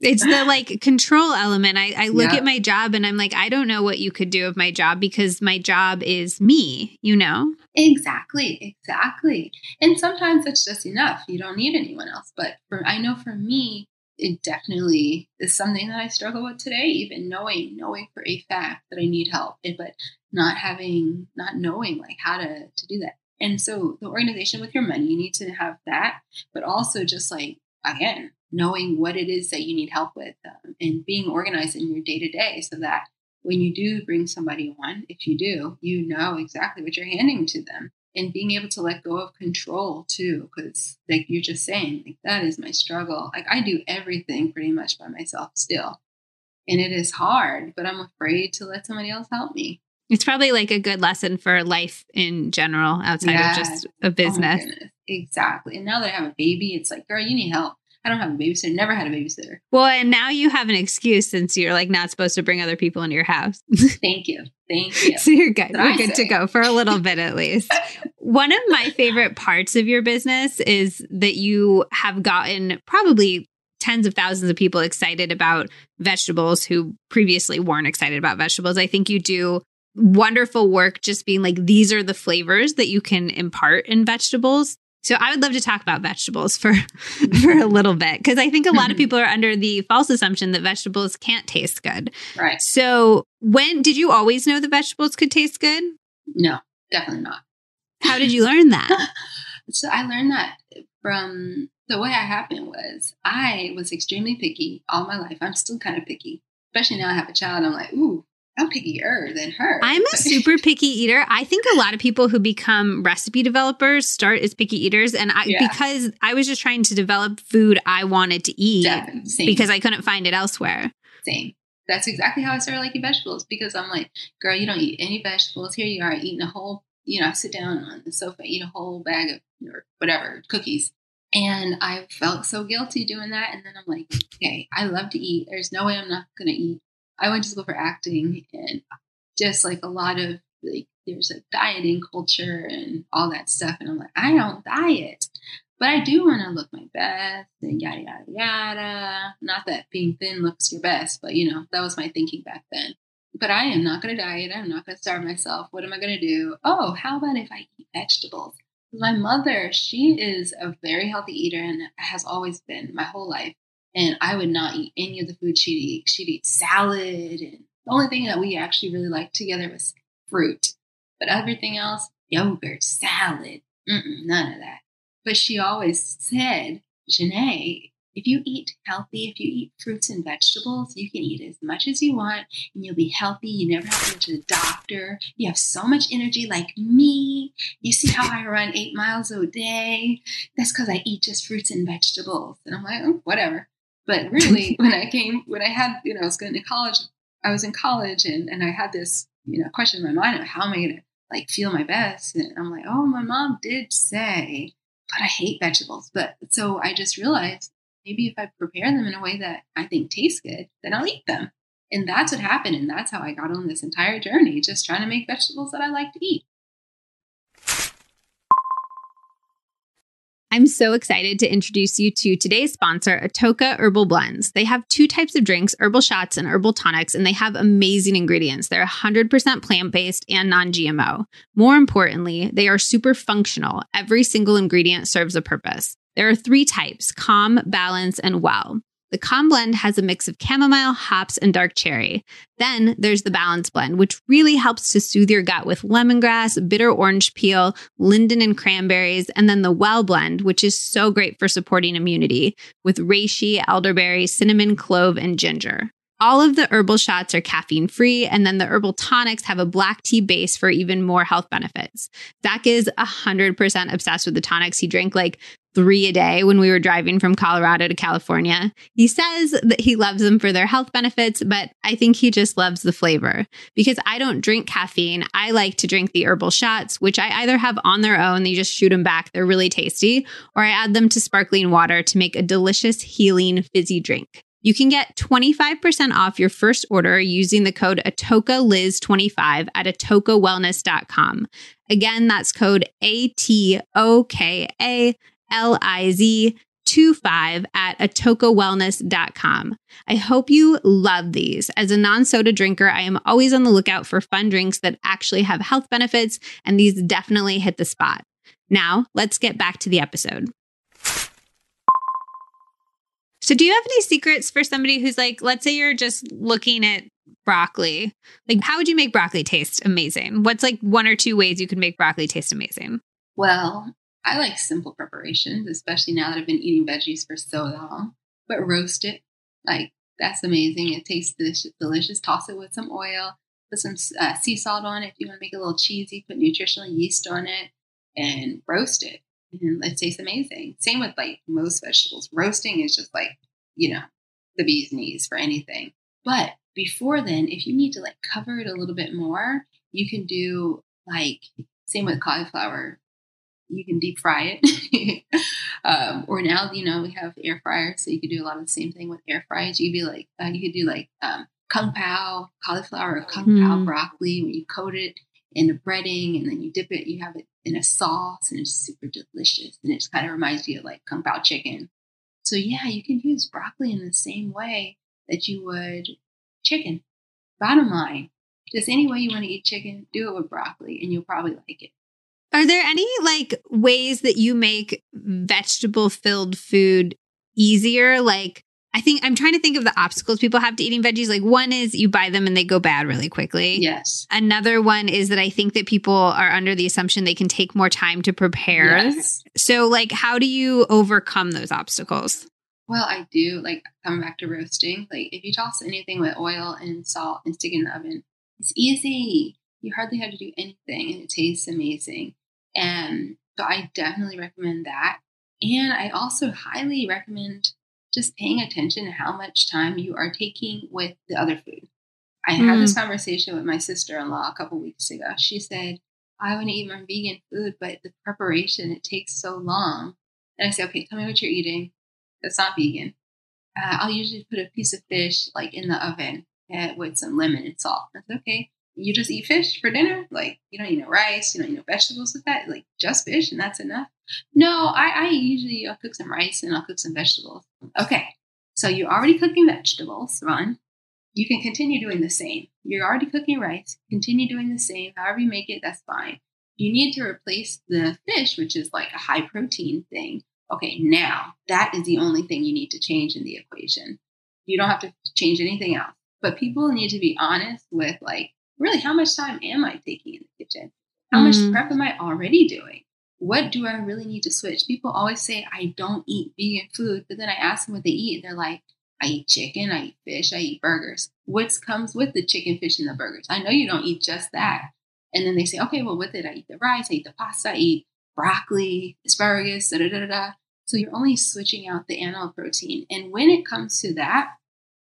It's the like control element. I, I look yeah. at my job and I'm like, I don't know what you could do of my job because my job is me, you know? Exactly, exactly. And sometimes it's just enough. You don't need anyone else. But for I know for me, it definitely is something that I struggle with today, even knowing, knowing for a fact that I need help, eh, but not having, not knowing like how to, to do that. And so the organization with your money, you need to have that, but also just like, again, knowing what it is that you need help with um, and being organized in your day to day so that when you do bring somebody on, if you do, you know exactly what you're handing to them and being able to let go of control too. Cause like you're just saying, like that is my struggle. Like I do everything pretty much by myself still. And it is hard, but I'm afraid to let somebody else help me. It's probably like a good lesson for life in general outside of just a oh business. Oh exactly. And now that I have a baby, it's like, girl, you need help. I don't have a babysitter. Never had a babysitter. Well, and now you have an excuse since you're like not supposed to bring other people into your house. Thank you. Thank you. so you're good. You're good say. to go for a little bit at least. One of my favorite parts of your business is that you have gotten probably tens of thousands of people excited about vegetables who previously weren't excited about vegetables. I think you do wonderful work just being like these are the flavors that you can impart in vegetables so I would love to talk about vegetables for for a little bit because I think a lot of mm-hmm. people are under the false assumption that vegetables can't taste good. Right. So when did you always know that vegetables could taste good? No, definitely not. How did you learn that? so I learned that from the way it happened was I was extremely picky all my life. I'm still kind of picky, especially now I have a child. I'm like, ooh, I'm pickier than her. I'm a super picky eater. I think a lot of people who become recipe developers start as picky eaters. And I, yeah. because I was just trying to develop food I wanted to eat because I couldn't find it elsewhere. Same. That's exactly how I started liking vegetables because I'm like, girl, you don't eat any vegetables. Here you are eating a whole, you know, I sit down on the sofa, eat a whole bag of or whatever, cookies. And I felt so guilty doing that. And then I'm like, okay, I love to eat. There's no way I'm not going to eat I went to school for acting and just like a lot of like there's a dieting culture and all that stuff. And I'm like, I don't diet, but I do want to look my best and yada, yada, yada. Not that being thin looks your best, but you know, that was my thinking back then. But I am not going to diet. I'm not going to starve myself. What am I going to do? Oh, how about if I eat vegetables? My mother, she is a very healthy eater and has always been my whole life and I would not eat any of the food she'd eat. She'd eat salad, and the only thing that we actually really liked together was fruit. But everything else, yogurt, salad, none of that. But she always said, Jenné, if you eat healthy, if you eat fruits and vegetables, you can eat as much as you want and you'll be healthy. You never have to go to the doctor. You have so much energy like me. You see how I run eight miles a day? That's because I eat just fruits and vegetables. And I'm like, oh, whatever. But really, when I came, when I had, you know, I was going to college, I was in college and, and I had this, you know, question in my mind of how am I going to like feel my best? And I'm like, oh, my mom did say, but I hate vegetables. But so I just realized maybe if I prepare them in a way that I think tastes good, then I'll eat them. And that's what happened. And that's how I got on this entire journey, just trying to make vegetables that I like to eat. I'm so excited to introduce you to today's sponsor, Atoka Herbal Blends. They have two types of drinks, herbal shots and herbal tonics, and they have amazing ingredients. They're 100% plant based and non GMO. More importantly, they are super functional. Every single ingredient serves a purpose. There are three types calm, balance, and well. The calm blend has a mix of chamomile, hops, and dark cherry. Then there's the balance blend, which really helps to soothe your gut with lemongrass, bitter orange peel, linden, and cranberries. And then the well blend, which is so great for supporting immunity with reishi, elderberry, cinnamon, clove, and ginger. All of the herbal shots are caffeine free, and then the herbal tonics have a black tea base for even more health benefits. Zach is 100% obsessed with the tonics. He drank like three a day when we were driving from Colorado to California. He says that he loves them for their health benefits, but I think he just loves the flavor. Because I don't drink caffeine, I like to drink the herbal shots, which I either have on their own, they just shoot them back, they're really tasty, or I add them to sparkling water to make a delicious, healing, fizzy drink. You can get 25% off your first order using the code ATOKALIZ25 at atokawellness.com. Again, that's code A T O K A L I Z 25 at atokawellness.com. I hope you love these. As a non soda drinker, I am always on the lookout for fun drinks that actually have health benefits, and these definitely hit the spot. Now, let's get back to the episode. So, do you have any secrets for somebody who's like, let's say you're just looking at broccoli? Like, how would you make broccoli taste amazing? What's like one or two ways you could make broccoli taste amazing? Well, I like simple preparations, especially now that I've been eating veggies for so long. But roast it, like that's amazing. It tastes delicious. delicious. Toss it with some oil, put some uh, sea salt on it. If you want to make it a little cheesy, put nutritional yeast on it and roast it. And it tastes amazing. Same with like most vegetables. Roasting is just like, you know, the bee's knees for anything. But before then, if you need to like cover it a little bit more, you can do like, same with cauliflower you can deep fry it. um, or now, you know, we have air fryers, so you could do a lot of the same thing with air fryers. You could be like, uh, you could do like um, kung pao cauliflower or kung mm. pao hmm. broccoli when you coat it in the breading and then you dip it. You have it in a sauce and it's super delicious. And it kind of reminds you of like kung pao chicken. So yeah, you can use broccoli in the same way that you would chicken. Bottom line, just any way you want to eat chicken, do it with broccoli and you'll probably like it. Are there any like ways that you make vegetable filled food easier? Like, I think I'm trying to think of the obstacles people have to eating veggies. Like, one is you buy them and they go bad really quickly. Yes. Another one is that I think that people are under the assumption they can take more time to prepare. Yes. So, like, how do you overcome those obstacles? Well, I do. Like, coming back to roasting, like, if you toss anything with oil and salt and stick it in the oven, it's easy. You hardly have to do anything and it tastes amazing. And so I definitely recommend that. And I also highly recommend just paying attention to how much time you are taking with the other food. I mm. had this mm. conversation with my sister in law a couple weeks ago. She said, I want to eat more vegan food, but the preparation, it takes so long. And I said, okay, tell me what you're eating. That's not vegan. Uh, I'll usually put a piece of fish like in the oven uh, with some lemon and salt. That's okay you just eat fish for dinner? Like you don't eat no rice, you don't eat no vegetables with that, like just fish and that's enough? No, I, I usually I'll cook some rice and I'll cook some vegetables. Okay. So you're already cooking vegetables, Ron. You can continue doing the same. You're already cooking rice, continue doing the same. However you make it, that's fine. You need to replace the fish, which is like a high protein thing. Okay, now that is the only thing you need to change in the equation. You don't have to change anything else. But people need to be honest with like, really how much time am I taking in the kitchen? How mm much mm-hmm. prep am I already doing? What do I really need to switch? People always say I don't eat vegan food, but then I ask them what they eat, and they're like, I eat chicken, I eat fish, I eat burgers. What comes with the chicken, fish, and the burgers? I know you don't eat just that. And then they say, okay, well, with it, I eat the rice, I eat the pasta, I eat broccoli, asparagus, da da da da. So you're only switching out the animal protein. And when it comes to that,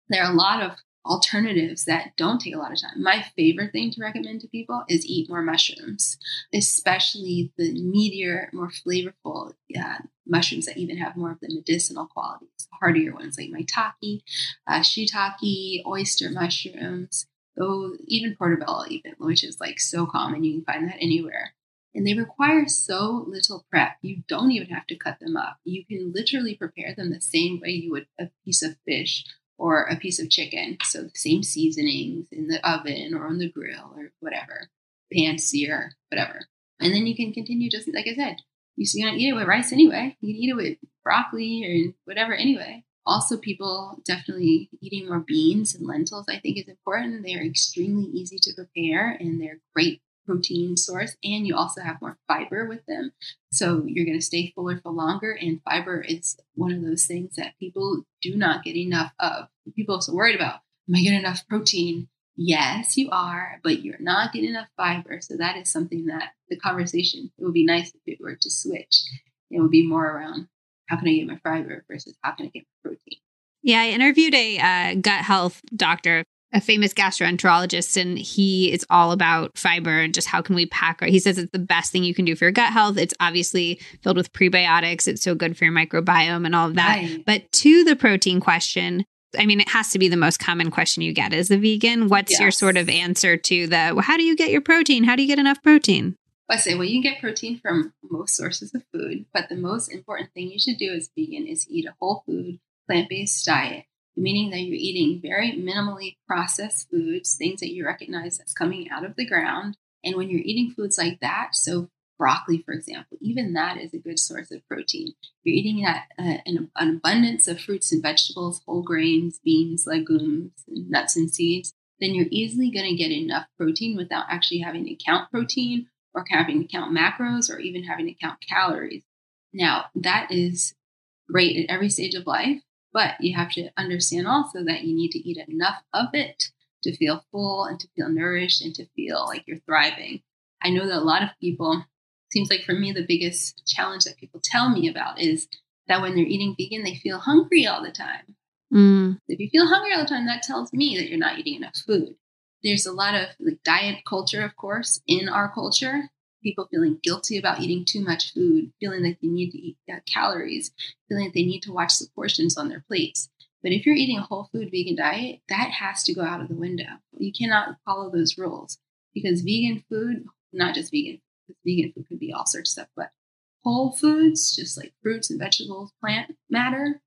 there are a lot of alternatives that don't take a lot of time. My favorite thing to recommend to people is eat more mushrooms, especially the meatier, more flavorful uh, mushrooms that even have more of the medicinal qualities, hardier ones like maitake, uh, shiitake, oyster mushrooms, though even portobello, even which is like so common, you can find that anywhere. And they require so little prep. You don't even have to cut them up. You can literally prepare them the same way you would a piece of fish or a piece of chicken. So the same seasonings in the oven or on the grill or whatever, pan sear, whatever. And then you can continue just like I said, you're gonna eat it with rice anyway. You can eat it with broccoli or whatever anyway. Also, people definitely eating more beans and lentils, I think, is important. They're extremely easy to prepare and they're great protein source. And you also have more fiber with them. So you're going to stay fuller for longer. And fiber is one of those things that people do not get enough of. People are so worried about, am I getting enough protein? Yes, you are, but you're not getting enough fiber. So that is something that the conversation, it would be nice if it were to switch. It would be more around how can I get my fiber versus how can I get my protein. Yeah, I interviewed a uh, gut health doctor, a famous gastroenterologist, and he is all about fiber and just how can we pack. He says it's the best thing you can do for your gut health. It's obviously filled with prebiotics. It's so good for your microbiome and all of that. Right. But to the protein question, I mean, it has to be the most common question you get as a vegan. What's yes. your sort of answer to the well, how do you get your protein? How do you get enough protein? I say, well, you can get protein from most sources of food, but the most important thing you should do as vegan is eat a whole food, plant based diet, meaning that you're eating very minimally processed foods, things that you recognize that's coming out of the ground. And when you're eating foods like that, so broccoli, for example, even that is a good source of protein. You're eating that, uh, an, an abundance of fruits and vegetables, whole grains, beans, legumes, and nuts and seeds, then you're easily going to get enough protein without actually having to count protein or having to count macros or even having to count calories. Now, that is great at every stage of life, but you have to understand also that you need to eat enough of it to feel full and to feel nourished and to feel like you're thriving. I know that a lot of people, seems like for me, the biggest challenge that people tell me about is that when they're eating vegan, they feel hungry all the time. Mm. If you feel hungry all the time, that tells me that you're not eating enough food there's a lot of like diet culture, of course, in our culture. People feeling guilty about eating too much food, feeling like they need to eat uh, calories, feeling like they need to watch the portions on their plates. But if you're eating a whole food vegan diet, that has to go out of the window. You cannot follow those rules because vegan food, not just vegan, vegan food could be all sorts of stuff, but whole foods, just like fruits and vegetables, plant matter,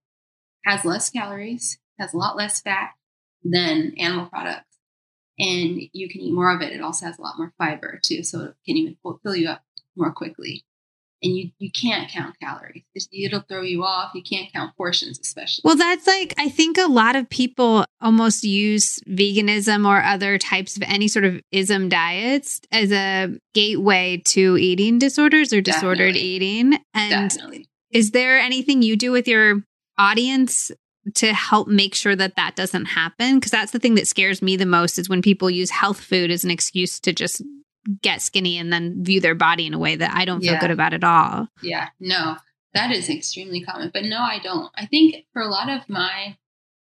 has less calories, has a lot less fat than animal products and you can eat more of it. It also has a lot more fiber too, so it can even fill you up more quickly. And you, you can't count calories. It'll throw you off. You can't count portions, especially. Well, that's like, I think a lot of people almost use veganism or other types of any sort of ism diets as a gateway to eating disorders or disordered Definitely. eating. And Definitely. is there anything you do with your audience to help make sure that that doesn't happen because that's the thing that scares me the most is when people use health food as an excuse to just get skinny and then view their body in a way that I don't feel yeah. good about at all. Yeah, no, that is extremely common. But no, I don't. I think for a lot of my,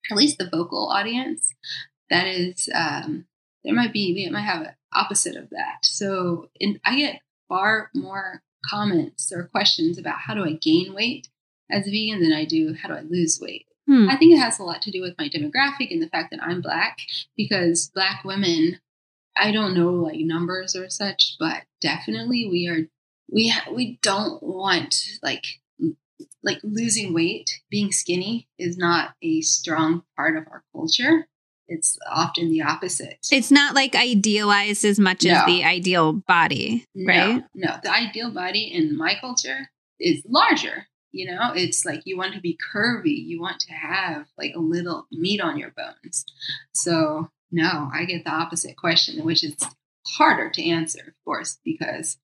at least the vocal audience, that is, um, there might be, we might have an opposite of that. So in, I get far more comments or questions about how do I gain weight as a vegan than I do how do I lose weight. Hmm. I think it has a lot to do with my demographic and the fact that I'm black because black women, I don't know like numbers or such, but definitely we are we ha- we don't want like like losing weight, being skinny is not a strong part of our culture. It's often the opposite. It's not like idealized as much no. as the ideal body, right? No, no, the ideal body in my culture is larger you know, it's like you want to be curvy, you want to have like a little meat on your bones. So, no, I get the opposite question, which is harder to answer, of course, because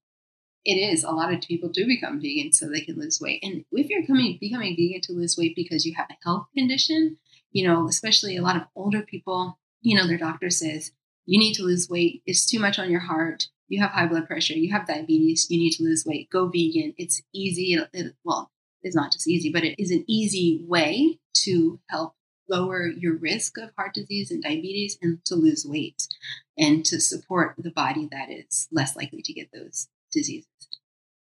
it is a lot of people do become vegan so they can lose weight. And if you're coming becoming vegan to lose weight because you have a health condition, you know, especially a lot of older people, you know, their doctor says you need to lose weight. It's too much on your heart. You have high blood pressure. You have diabetes. You need to lose weight. Go vegan. It's easy. It, it, well, is not just easy, but it is an easy way to help lower your risk of heart disease and diabetes and to lose weight and to support the body that is less likely to get those diseases.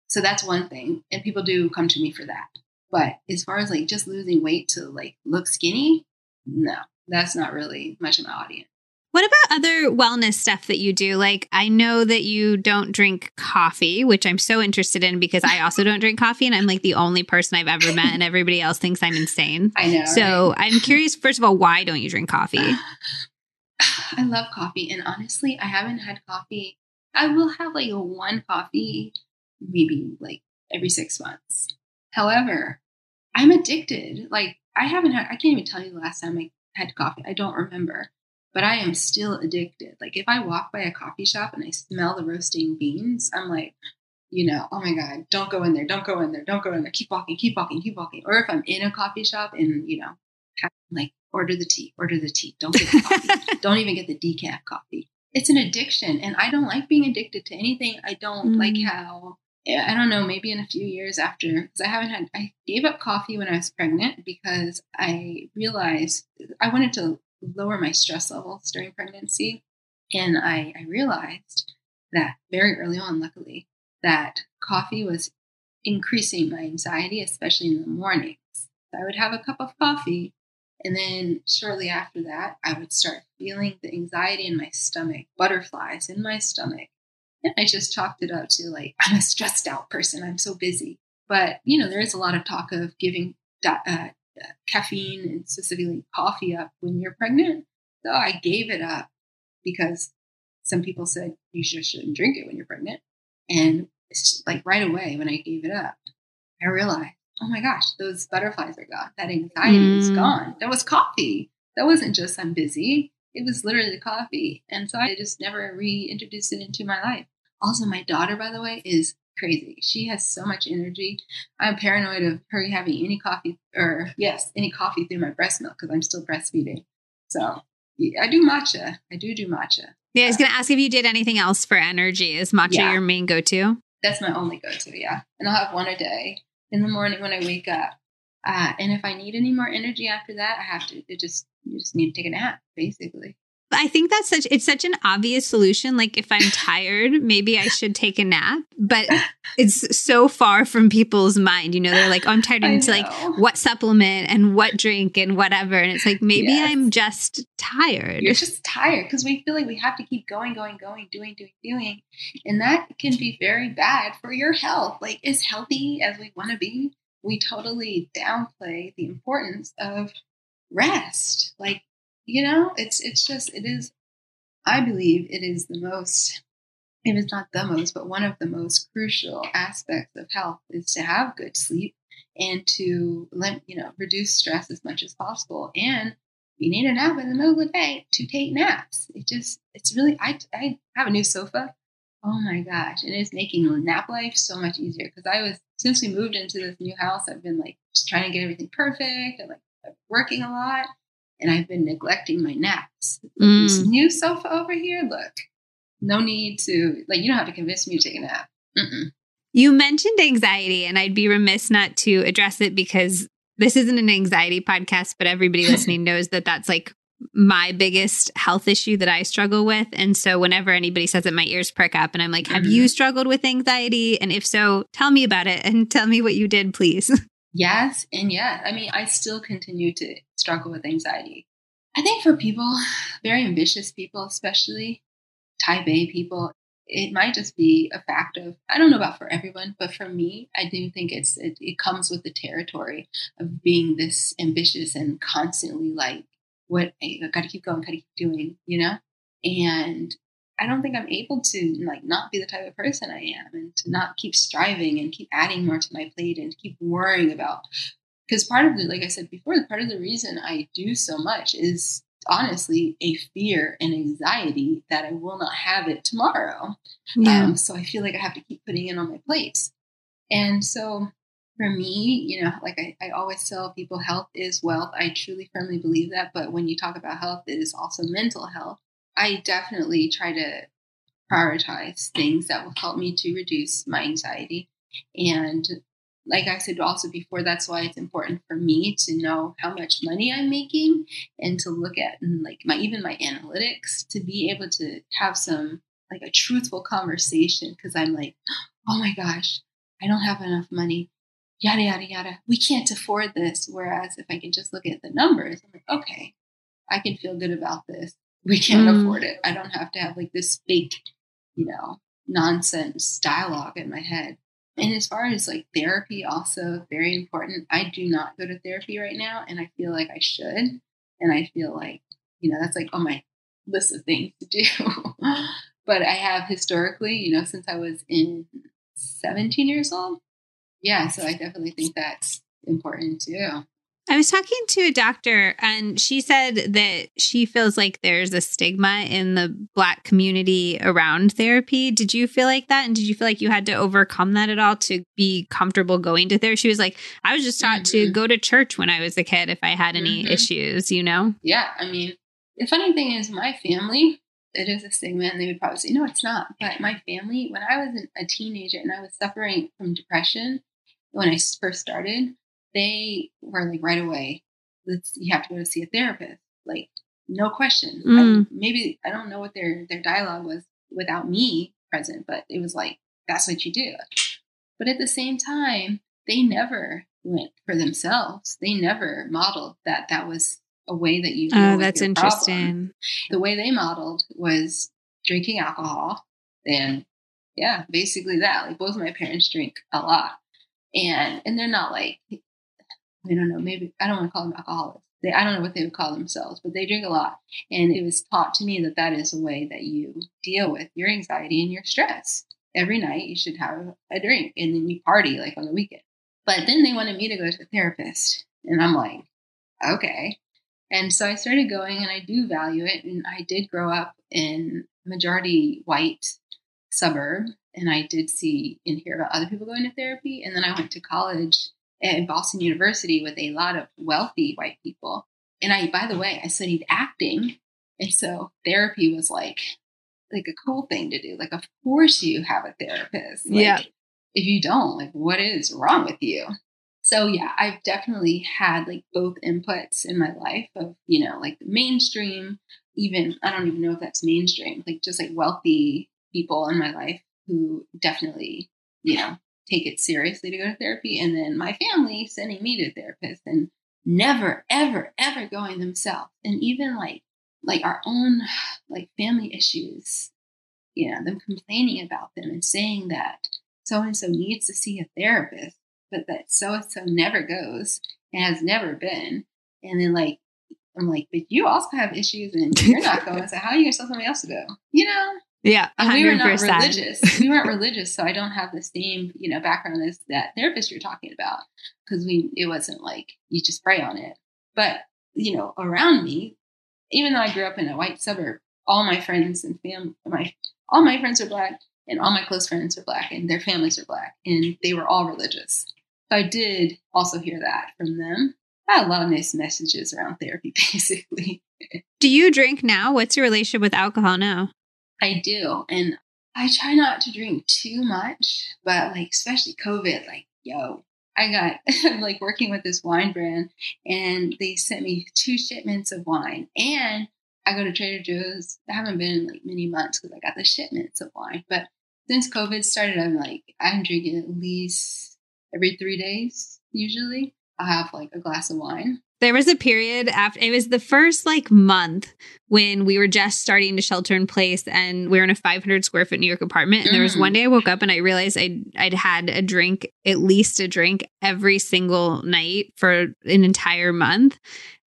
So that's one thing. And people do come to me for that. But as far as like just losing weight to like look skinny, no, that's not really much of my audience. What about other wellness stuff that you do? Like, I know that you don't drink coffee, which I'm so interested in because I also don't drink coffee and I'm like the only person I've ever met and everybody else thinks I'm insane. I know. So right? I'm curious, first of all, why don't you drink coffee? I love coffee. And honestly, I haven't had coffee. I will have like one coffee maybe like every six months. However, I'm addicted. Like, I haven't had, I can't even tell you the last time I had coffee. I don't remember but I am still addicted. Like if I walk by a coffee shop and I smell the roasting beans, I'm like, you know, oh my God, don't go in there, don't go in there, don't go in there, keep walking, keep walking, keep walking. Or if I'm in a coffee shop and, you know, have, like order the tea, order the tea, don't get the coffee, don't even get the decaf coffee. It's an addiction. And I don't like being addicted to anything. I don't mm. like how, I don't know, maybe in a few years after, because I haven't had, I gave up coffee when I was pregnant because I realized I wanted to lower my stress levels during pregnancy. And I, I realized that very early on, luckily, that coffee was increasing my anxiety, especially in the mornings. I would have a cup of coffee, and then shortly after that, I would start feeling the anxiety in my stomach, butterflies in my stomach. And I just chalked it up to like, I'm a stressed out person. I'm so busy. But, you know, there is a lot of talk of giving uh, caffeine and specifically coffee up when you're pregnant. So I gave it up because some people said you just shouldn't drink it when you're pregnant. And it's like right away when I gave it up, I realized, oh my gosh, those butterflies are gone. That anxiety mm. is gone. That was coffee. That wasn't just I'm busy. It was literally coffee. And so I just never reintroduced it into my life. Also, my daughter, by the way, is crazy. She has so much energy. I'm paranoid of her having any coffee or yes, any coffee through my breast milk because I'm still breastfeeding. So I do matcha. I do do matcha. Yeah, I was going to ask if you did anything else for energy. Is matcha yeah. your main go-to? That's my only go-to. Yeah, and I'll have one a day in the morning when I wake up. Uh, and if I need any more energy after that, I have to. It just you just need to take a nap, basically. I think that's such it's such an obvious solution. Like if I'm tired, maybe I should take a nap. But it's so far from people's mind. You know, they're like, oh, I'm tired. And it's like what supplement and what drink and whatever. And it's like maybe yes. I'm just tired. You're just tired because we feel like we have to keep going, going, going, doing, doing, doing. And that can be very bad for your health. Like as healthy as we want to be, we totally downplay the importance of rest. Like you know, it's it's just it is. I believe it is the most, if it's not the most, but one of the most crucial aspects of health is to have good sleep and to you know reduce stress as much as possible. And you need a nap in the middle of the day to take naps. It just it's really I I have a new sofa. Oh my gosh, and it is making nap life so much easier because I was since we moved into this new house, I've been like just trying to get everything perfect and like working a lot and I've been neglecting my naps. Mm. This new sofa over here, look, no need to, like, you don't have to convince me to take a nap. Mm-mm. You mentioned anxiety, and I'd be remiss not to address it because this isn't an anxiety podcast, but everybody listening knows that that's like my biggest health issue that I struggle with. And so whenever anybody says it, my ears prick up and I'm like, have you struggled with anxiety? And if so, tell me about it and tell me what you did, please. Yes, and yes. I mean, I still continue to struggle with anxiety. I think for people, very ambitious people, especially type A people, it might just be a fact of I don't know about for everyone, but for me, I do think it's it, it comes with the territory of being this ambitious and constantly like what I got to keep going, got to keep doing, you know. And I don't think I'm able to like not be the type of person I am and to not keep striving and keep adding more to my plate and keep worrying about because part of the like I said before, part of the reason I do so much is honestly a fear and anxiety that I will not have it tomorrow. Yeah. Um, so I feel like I have to keep putting in on my plates. And so for me, you know, like I, I always tell people, health is wealth. I truly firmly believe that. But when you talk about health, it is also mental health. I definitely try to prioritize things that will help me to reduce my anxiety. And like I said also before, that's why it's important for me to know how much money I'm making and to look at and like my even my analytics to be able to have some like a truthful conversation because I'm like, oh my gosh, I don't have enough money, yada yada yada. We can't afford this. Whereas if I can just look at the numbers, I'm like, okay, I can feel good about this We can't mm. afford it. I don't have to have like this fake, you know, nonsense dialogue in my head. And as far as like therapy, also very important. I do not go to therapy right now, and I feel like I should. And I feel like, you know, that's like on my list of things to do. but I have historically, you know, since I was in 17 years old. Yeah, so I definitely think that's important too. I was talking to a doctor and she said that she feels like there's a stigma in the Black community around therapy. Did you feel like that? And did you feel like you had to overcome that at all to be comfortable going to therapy? She was like, I was just taught mm-hmm. to go to church when I was a kid if I had any mm-hmm. issues, you know? Yeah. I mean, the funny thing is, my family, it is a stigma, and they would probably say, no, it's not. But my family, when I was a teenager and I was suffering from depression, when I first started, they were like right away, let's you have to go to see a therapist. Like no question. Mm. I, maybe I don't know what their their dialogue was without me present, but it was like that's what you do. But at the same time, they never went for themselves. They never modeled that that was a way that you. Oh, that's interesting. Problem. The way they modeled was drinking alcohol, and yeah, basically that. Like both of my parents drink a lot, and and they're not like I don't know, maybe I don't want to call them alcoholics. They, I don't know what they would call themselves, but they drink a lot. And it was taught to me that that is a way that you deal with your anxiety and your stress. Every night you should have a drink and then you party like on the weekend. But then they wanted me to go to a therapist. And I'm like, okay. And so I started going and I do value it. And I did grow up in majority white suburb and I did see and hear about other people going to therapy. And then I went to college at Boston University with a lot of wealthy white people. And I, by the way, I studied acting. And so therapy was like, like a cool thing to do. Like, of course you have a therapist. Like, yeah. If you don't, like, what is wrong with you? So yeah, I've definitely had like both inputs in my life of, you know, like the mainstream, even, I don't even know if that's mainstream, like just like wealthy people in my life who definitely, you know, take it seriously to go to therapy. And then my family sending me to a therapist and never, ever, ever going themselves. And even like, like our own like family issues, you know, them complaining about them and saying that so and so needs to see a therapist, but that so and so never goes and has never been. And then like I'm like, but you also have issues and you're not going. So how are you gonna tell somebody else to go? You know? Yeah, 100%. we were not religious. we weren't religious, so I don't have the same you know background as that therapist you're talking about because we it wasn't like you just pray on it. But you know, around me, even though I grew up in a white suburb, all my friends and family, my all my friends are black, and all my close friends are black, and their families are black, and they were all religious. So I did also hear that from them. I had a lot of nice messages around therapy, basically. Do you drink now? What's your relationship with alcohol now? I do. And I try not to drink too much, but like, especially COVID, like, yo, I got like working with this wine brand and they sent me two shipments of wine. And I go to Trader Joe's. I haven't been in like many months because I got the shipments of wine. But since COVID started, I'm like, I'm drinking at least every three days, usually. I'll have like a glass of wine. There was a period after it was the first like month when we were just starting to shelter in place and we were in a 500 square foot New York apartment. And mm. there was one mm. day I woke up and I realized I'd, I'd had a drink, at least a drink every single night for an entire month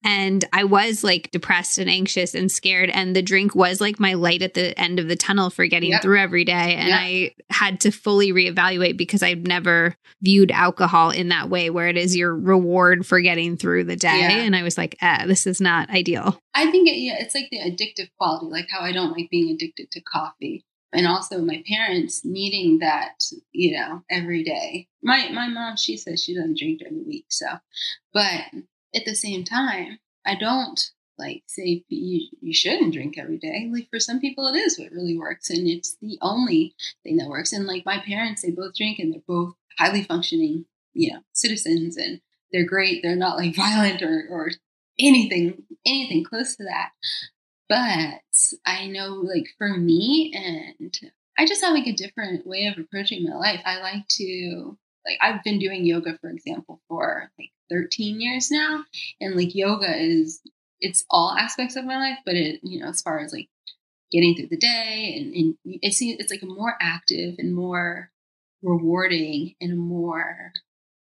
and I was like depressed and anxious and scared. And the drink was like my light at the end of the tunnel for getting yep. through every day. And yep. I had to fully reevaluate because I'd never viewed alcohol in that way, where it is your reward for getting through the day. Yeah. And I was like, eh, this is not ideal. I think it, yeah, it's like the addictive quality, like how I don't like being addicted to coffee. And also my parents needing that, you know, every day. My my mom, she says she doesn't drink during the week. So, but at the same time, I don't like say you, you shouldn't drink every day. Like for some people, it is what really works, and it's the only thing that works. And like my parents, they both drink, and they're both highly functioning, you know, citizens, and they're great. They're not like violent or or anything anything close to that. But I know, like for me, and I just have like a different way of approaching my life. I like to like I've been doing yoga, for example, for like 13 years now. And like yoga is it's all aspects of my life, but it, you know, as far as like getting through the day and, and it's, it's like a more active and more rewarding and a more,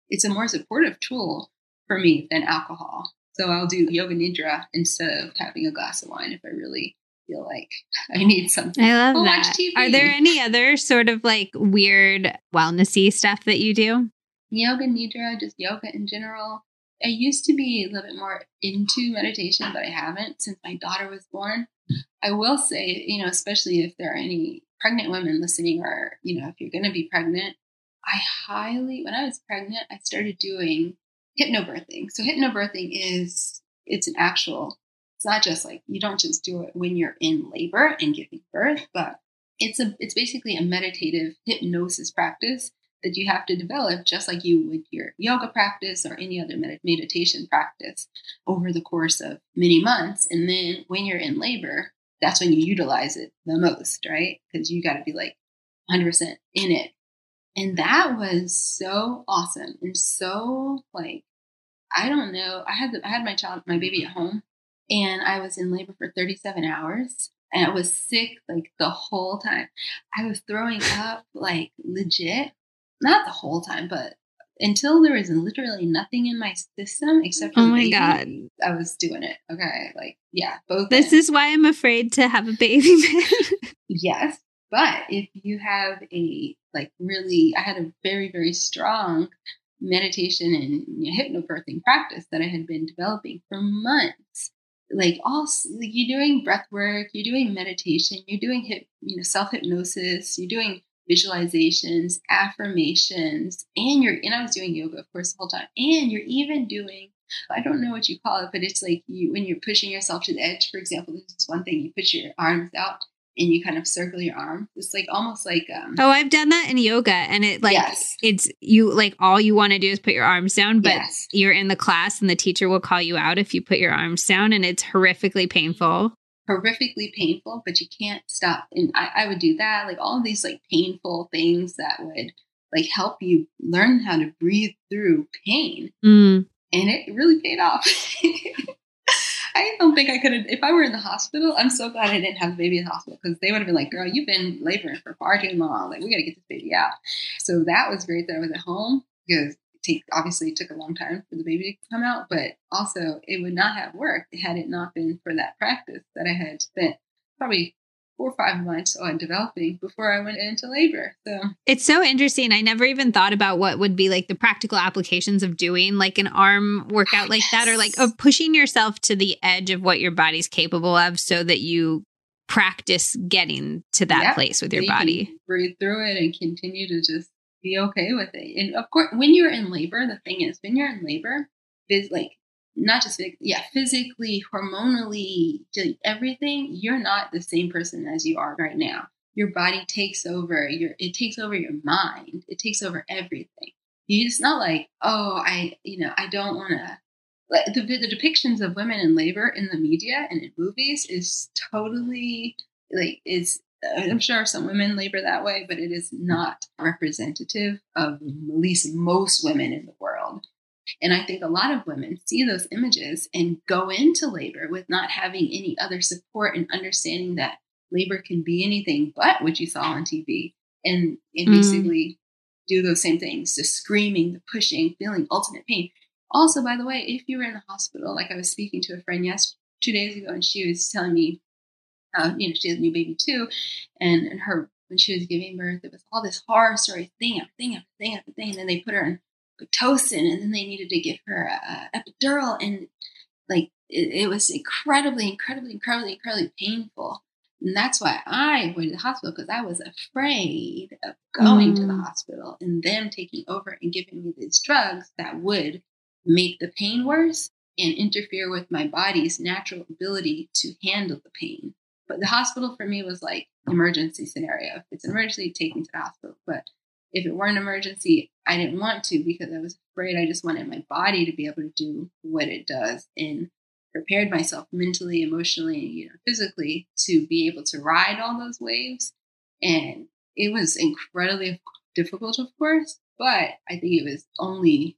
it's a more supportive tool for me than alcohol. So I'll do yoga nidra instead of having a glass of wine if I really feel like I need something. I love that. Are there any other sort of like weird wellnessy stuff that you do? Yoga nidra, just yoga in general. I used to be a little bit more into meditation, but I haven't since my daughter was born. I will say, you know, especially if there are any pregnant women listening, or, you know, if you're going to be pregnant, I highly, when I was pregnant, I started doing hypnobirthing. So, hypnobirthing is, it's an actual, it's not just like, you don't just do it when you're in labor and giving birth, but it's a, it's basically a meditative hypnosis practice that you have to develop just like you would your yoga practice or any other med- meditation practice over the course of many months. And then when you're in labor, that's when you utilize it the most, right? Because you got to be like 100% in it. And that was so awesome and so like, I don't know. I had the, I had my child, my baby at home, and I was in labor for 37 hours and I was sick like the whole time. I was throwing up like legit not the whole time, but until there was literally nothing in my system except for oh my baby, god. I was doing it. Okay like yeah both this ends. is why i'm afraid to have a baby yes but if you have a like really i had a very very strong meditation and hypnobirthing practice that i had been developing for months like all like you're doing breath work you're doing meditation you're doing hip you know self hypnosis you're doing visualizations, affirmations, and you're and I was doing yoga, of course, the whole time. And you're even doing I don't know what you call it, but it's like you when you're pushing yourself to the edge, for example, this is one thing, you put your arms out and you kind of circle your arm. It's like almost like um Oh, I've done that in yoga and it like yes. it's you like all you want to do is put your arms down, but yes. you're in the class and the teacher will call you out if you put your arms down and it's horrifically painful horrifically painful, but you can't stop. And I, I would do that, like all these like painful things that would like help you learn how to breathe through pain. Mm. And it really paid off. I don't think I could have, if I were in the hospital, I'm so glad I didn't have a baby in the hospital because they would have been like, girl, you've been laboring for far too long. Like, we got to get this baby out. So that was great that I was at home because take obviously it took a long time for the baby to come out, but also it would not have worked had it not been for that practice that I had spent probably four or five months on developing before I went into labor. So it's so interesting. I never even thought about what would be like the practical applications of doing like an arm workout like yes. that or like of pushing yourself to the edge of what your body's capable of so that you practice getting to that yep. place with your body. breathe through it and continue to just be okay with it. And of course, when you're in labor, the thing is, when you're in labor, is like not just yeah, physically, hormonally, everything. You're not the same person as you are right now. Your body takes over. Your it takes over your mind. It takes over everything. You, it's not like oh, I you know I don't want to. Like the, the depictions of women in labor in the media and in movies is totally like is I'm sure some women labor that way, but it is not representative of at least most women in the world. And I think a lot of women see those images and go into labor with not having any other support and understanding that labor can be anything but what you saw on TV and, and mm. basically do those same things the screaming, the pushing, feeling ultimate pain. Also, by the way, if you were in the hospital, like I was speaking to a friend yes two days ago, and she was telling me uh, you know, she has a new baby too. And, and her, when she was giving birth, it was all this horror story thing after thing after thing after thing. And then they put her in Pitocin and then they needed to give her a, a epidural. And like, it, it, was incredibly, incredibly, incredibly, incredibly painful. And that's why I went to the hospital because I was afraid of going mm. to the mm. hospital and them taking over and giving me these drugs that would make the pain worse and interfere with my body's natural ability to handle the pain. But the hospital for me was like emergency scenario. If it's an emergency, take me to the hospital. But if it weren't an emergency, I didn't want to because I was afraid. I just wanted my body to be able to do what it does and prepared myself mentally, emotionally, you know, physically to be able to ride all those waves. And it was incredibly difficult, of course, but I think it was only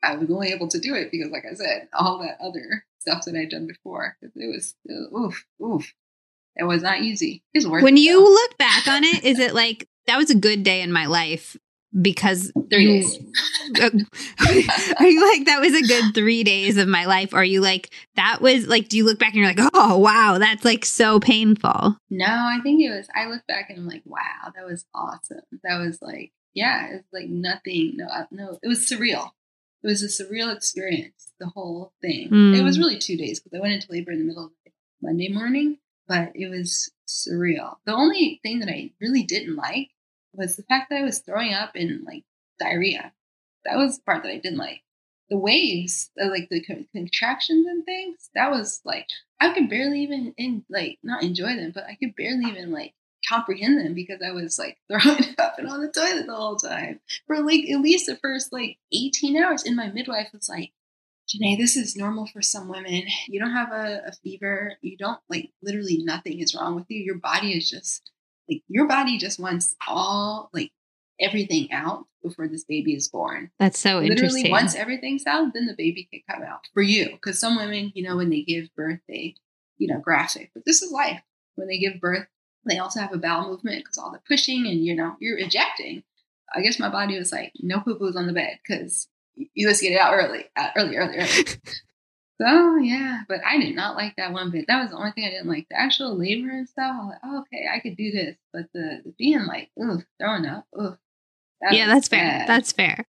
I was only able to do it because, like I said, all that other stuff that I'd done before. It was oof, oof. It was not easy. It's worth when it, you look back on it, is it like that was a good day in my life because three days. are you like that was a good three days of my life? Or are you like that was like? Do you look back and you're like, oh wow, that's like so painful? No, I think it was. I look back and I'm like, wow, that was awesome. That was like, yeah, it's like nothing. No, no, it was surreal. It was a surreal experience. The whole thing. Mm. It was really two days because I went into labor in the middle of Monday morning, but it was surreal. The only thing that I really didn't like was the fact that I was throwing up and like diarrhea. That was the part that I didn't like. The waves, like the con- contractions and things, that was like I could barely even in like not enjoy them, but I could barely even like comprehend them because I was like throwing up and on the toilet the whole time for like at least the first like 18 hours. And my midwife was like, Jenné, this is normal for some women. You don't have a, a fever. You don't like literally nothing is wrong with you. Your body is just like your body just wants all like everything out before this baby is born. That's so interesting. Literally, interesting. once everything's out, then the baby can come out for you. Because some women, you know, when they give birth, they, you know, graphic. But this is life. When they give birth, they also have a bowel movement because all the pushing and you know you're ejecting. I guess my body was like, no poo poos on the bed because you let's get it out early, uh, early, early, early. so yeah, but I did not like that one bit. That was the only thing I didn't like. The actual labor and stuff. I was like, oh, okay, I could do this, but the, the being like, ugh, throwing up, ugh. that yeah, that's fair. That's fair.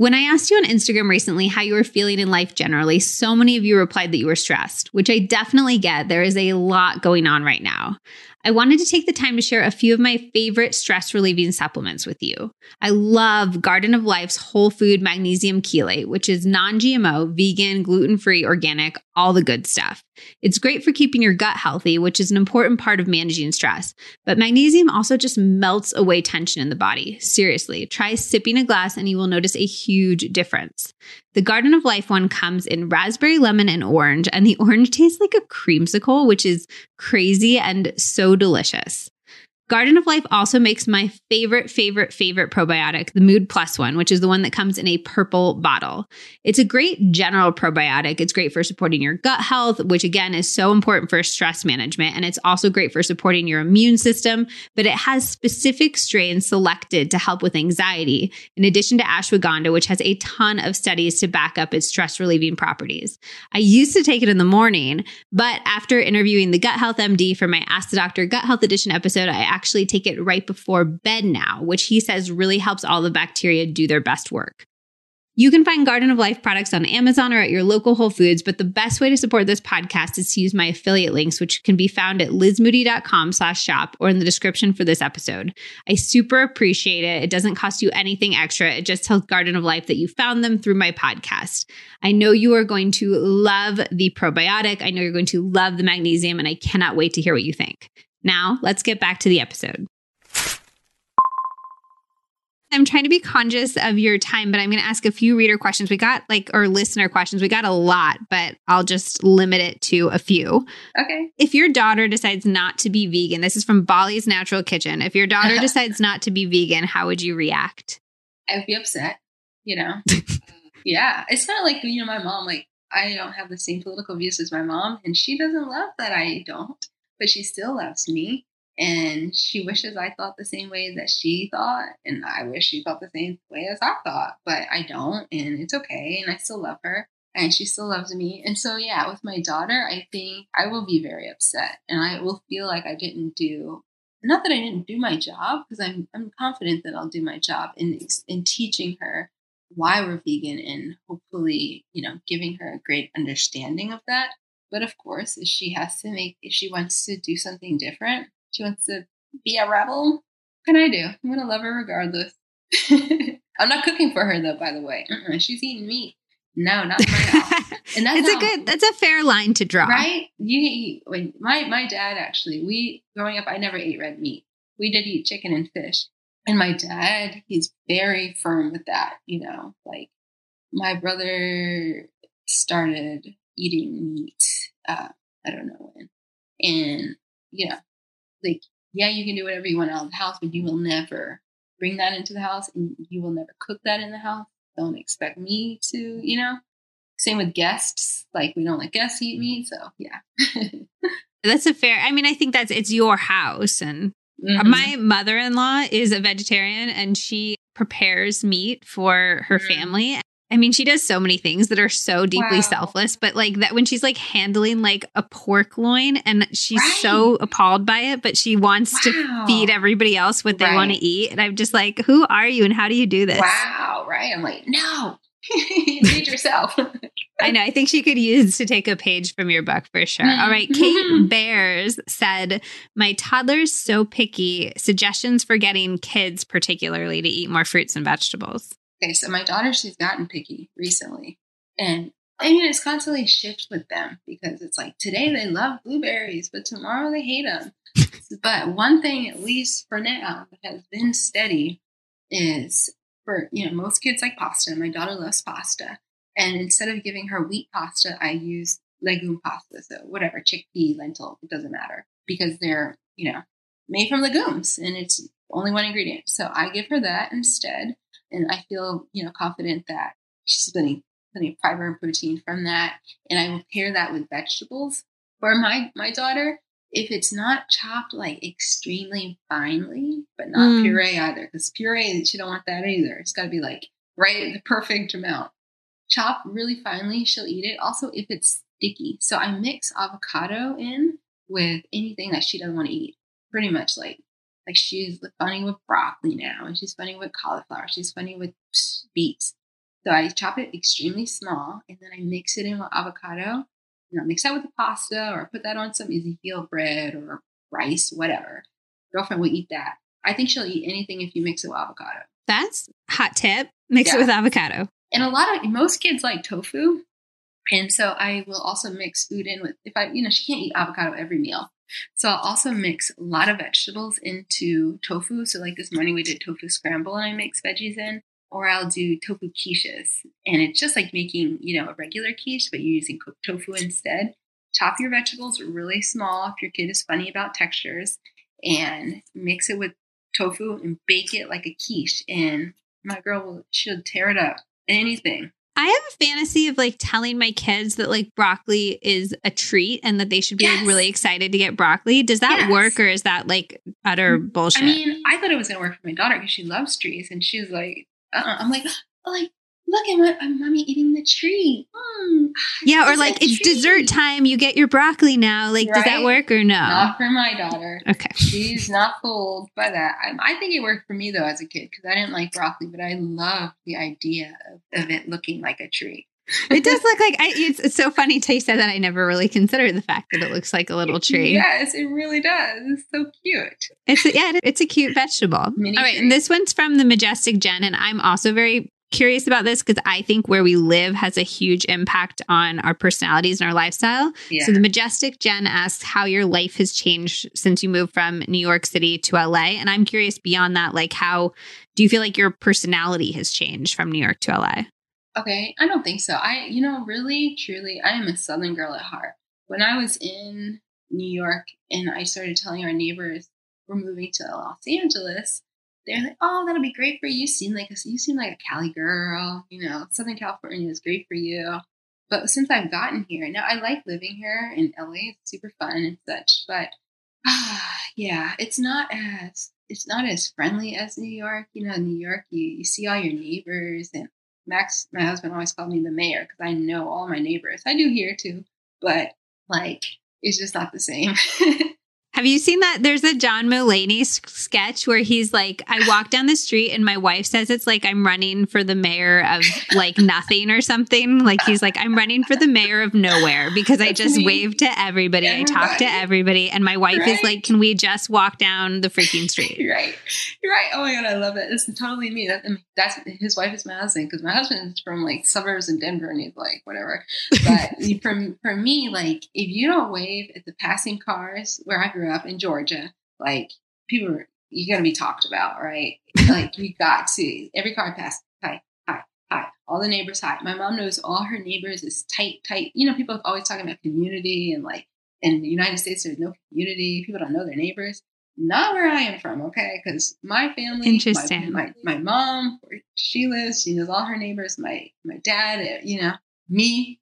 When I asked you on Instagram recently how you were feeling in life generally, so many of you replied that you were stressed, which I definitely get. There is a lot going on right now. I wanted to take the time to share a few of my favorite stress relieving supplements with you. I love Garden of Life's whole food magnesium chelate, which is non GMO, vegan, gluten free, organic, all the good stuff. It's great for keeping your gut healthy, which is an important part of managing stress. But magnesium also just melts away tension in the body. Seriously, try sipping a glass and you will notice a huge difference. The Garden of Life one comes in raspberry, lemon, and orange, and the orange tastes like a creamsicle, which is crazy and so delicious. Garden of Life also makes my favorite, favorite, favorite probiotic, the Mood Plus one, which is the one that comes in a purple bottle. It's a great general probiotic. It's great for supporting your gut health, which again is so important for stress management. And it's also great for supporting your immune system, but it has specific strains selected to help with anxiety, in addition to ashwagandha, which has a ton of studies to back up its stress relieving properties. I used to take it in the morning, but after interviewing the Gut Health MD for my Ask the Doctor Gut Health Edition episode, I actually take it right before bed now, which he says really helps all the bacteria do their best work. You can find Garden of Life products on Amazon or at your local Whole Foods, but the best way to support this podcast is to use my affiliate links, which can be found at lizmoody.com slash shop or in the description for this episode. I super appreciate it. It doesn't cost you anything extra. It just tells Garden of Life that you found them through my podcast. I know you are going to love the probiotic. I know you're going to love the magnesium, and I cannot wait to hear what you think. Now, let's get back to the episode. I'm trying to be conscious of your time, but I'm going to ask a few reader questions. We got like, or listener questions. We got a lot, but I'll just limit it to a few. Okay. If your daughter decides not to be vegan, this is from Bali's Natural Kitchen. If your daughter decides not to be vegan, how would you react? I would be upset, you know? yeah. It's kind of like, you know, my mom, like, I don't have the same political views as my mom, and she doesn't love that I don't, but she still loves me. And she wishes I thought the same way that she thought, and I wish she thought the same way as I thought, but I don't, and it's okay, and I still love her, and she still loves me. And so, yeah, with my daughter, I think I will be very upset, and I will feel like I didn't do not that I didn't do my job, because I'm I'm confident that I'll do my job in in teaching her why we're vegan and hopefully, you know, giving her a great understanding of that. But of course, if she has to make, if she wants to do something different, she wants to be a rebel, what can I do? I'm going to love her regardless. I'm not cooking for her though, by the way. Uh-uh, she's eating meat. No, not my house. And that's it's a good, that's a fair line to draw. Right? You eat when my my dad actually, we growing up I never ate red meat. We did eat chicken and fish. And my dad, he's very firm with that, you know. Like my brother started eating meat, uh, I don't know when. And, you know, like, yeah, you can do whatever you want out of the house, but you will never bring that into the house and you will never cook that in the house. Don't expect me to, you know. Same with guests. Like we don't let guests eat meat. So yeah. that's a fair. I mean, I think that's it's your house, and mm-hmm. my mother in law is a vegetarian, and she prepares meat for her mm-hmm. family. I mean, she does so many things that are so deeply wow. selfless, but like that when she's like handling like a pork loin and she's right. so appalled by it, but she wants wow. to feed everybody else what they right. want to eat. And I'm just like, who are you and how do you do this? Wow, right. I'm like, no, feed yourself. I know. I think she could use to take a page from your book for sure. All right. Mm-hmm. Kate mm-hmm. Bears said, My toddler's so picky. Suggestions for getting kids, particularly, to eat more fruits and vegetables. Okay, so my daughter, she's gotten picky recently. And I mean, it's constantly shift with them because it's like today they love blueberries, but tomorrow they hate them. but one thing, at least for now, that has been steady is for, you know, most kids like pasta. My daughter loves pasta. And instead of giving her wheat pasta, I use legume pasta. So whatever, chickpea, lentil, it doesn't matter because they're, you know, made from legumes and it's only one ingredient. So I give her that instead and I feel you know confident that she's getting plenty of fiber and protein from that. And I will pair that with vegetables. For my my daughter, if it's not chopped like extremely finely, but not mm. puree either, because puree she don't want that either. It's got to be like right the perfect amount. Chop really finely, she'll eat it. Also, if it's sticky, so I mix avocado in with anything that she doesn't want to eat. Pretty much like like she's funny with broccoli now, and she's funny with cauliflower. She's funny with beets. So I chop it extremely small, and then I mix it in with avocado. You know, mix that with the pasta, or put that on some Ezekiel bread or rice, whatever. Girlfriend will eat that. I think she'll eat anything if you mix it with avocado. That's hot tip. Mix yeah. it with avocado. And a lot of most kids like tofu, and so I will also mix food in with if I, you know, she can't eat avocado every meal. So I'll also mix a lot of vegetables into tofu. So like this morning we did tofu scramble and I mix veggies in. Or I'll do tofu quiches. And it's just like making, you know, a regular quiche, but you're using cooked tofu instead. Chop your vegetables really small if your kid is funny about textures and mix it with tofu and bake it like a quiche. And my girl will, she'll tear it up. Anything. I have a fantasy of like telling my kids that like broccoli is a treat and that they should be yes. like really excited to get broccoli. Does that yes. work or is that like utter bullshit? I mean, I thought it was going to work for my daughter because she loves trees and she's like, uh-uh. I'm like, like look at my, my mommy eating the tree. Mm, yeah, or like it's dessert time. You get your broccoli now. Like, right? does that work or no? Not for my daughter. Okay, she's not fooled by that. I, I think it worked for me though as a kid because I didn't like broccoli, but I loved the idea of, of it looking like a tree. it does look like I, it's, it's, so funny you said that I never really considered the fact that it looks like a little tree. Yes, it really does. It's so cute. It's a, yeah, it's a cute vegetable. Mini All right, tree. and this one's from the Majestic Jen, and I'm also very curious about this because I think where we live has a huge impact on our personalities and our lifestyle. Yeah. So the majestic Jen asks how your life has changed since you moved from New York City to LA. And I'm curious beyond that, like how do you feel like your personality has changed from New York to LA? Okay, I don't think so. I, you know, really, truly, I am a Southern girl at heart. When I was in New York and I started telling our neighbors we're moving to Los Angeles, they're like, "Oh, that'll be great for you. You seem like a, you seem like a Cali girl. You know, Southern California is great for you." But since I've gotten here, now I like living here in LA. It's super fun and such. But ah, yeah, it's not as it's not as friendly as New York. You know, New York, you you see all your neighbors, and Max, my husband, always called me the mayor because I know all my neighbors. I do here too, but like it's just not the same. Have you seen that? There's a John Mulaney sketch where he's like, I walk down the street and my wife says it's like I'm running for the mayor of like nothing or something. Like he's like, I'm running for the mayor of nowhere because I just wave to everybody, everybody. I talk to everybody. And my wife right? is like, Can we just walk down the freaking street? You're right. You're right. Oh my God, I love it. It's totally me. That, that's his wife is husband because my husband is from like suburbs in Denver and he's like, whatever. But for, for me, like, if you don't wave at the passing cars where I grew grew up in Georgia, like people you're gonna be talked about, right? like you got to every car I pass, hi, hi, hi. All the neighbors, hi. My mom knows all her neighbors is tight, tight. You know, people are always talking about community and like in the United States there's no community. People don't know their neighbors. Not where I am from, okay? Because my family, Interesting. My, my, my mom, she lives, she knows all her neighbors. My my dad, eh, you know, me,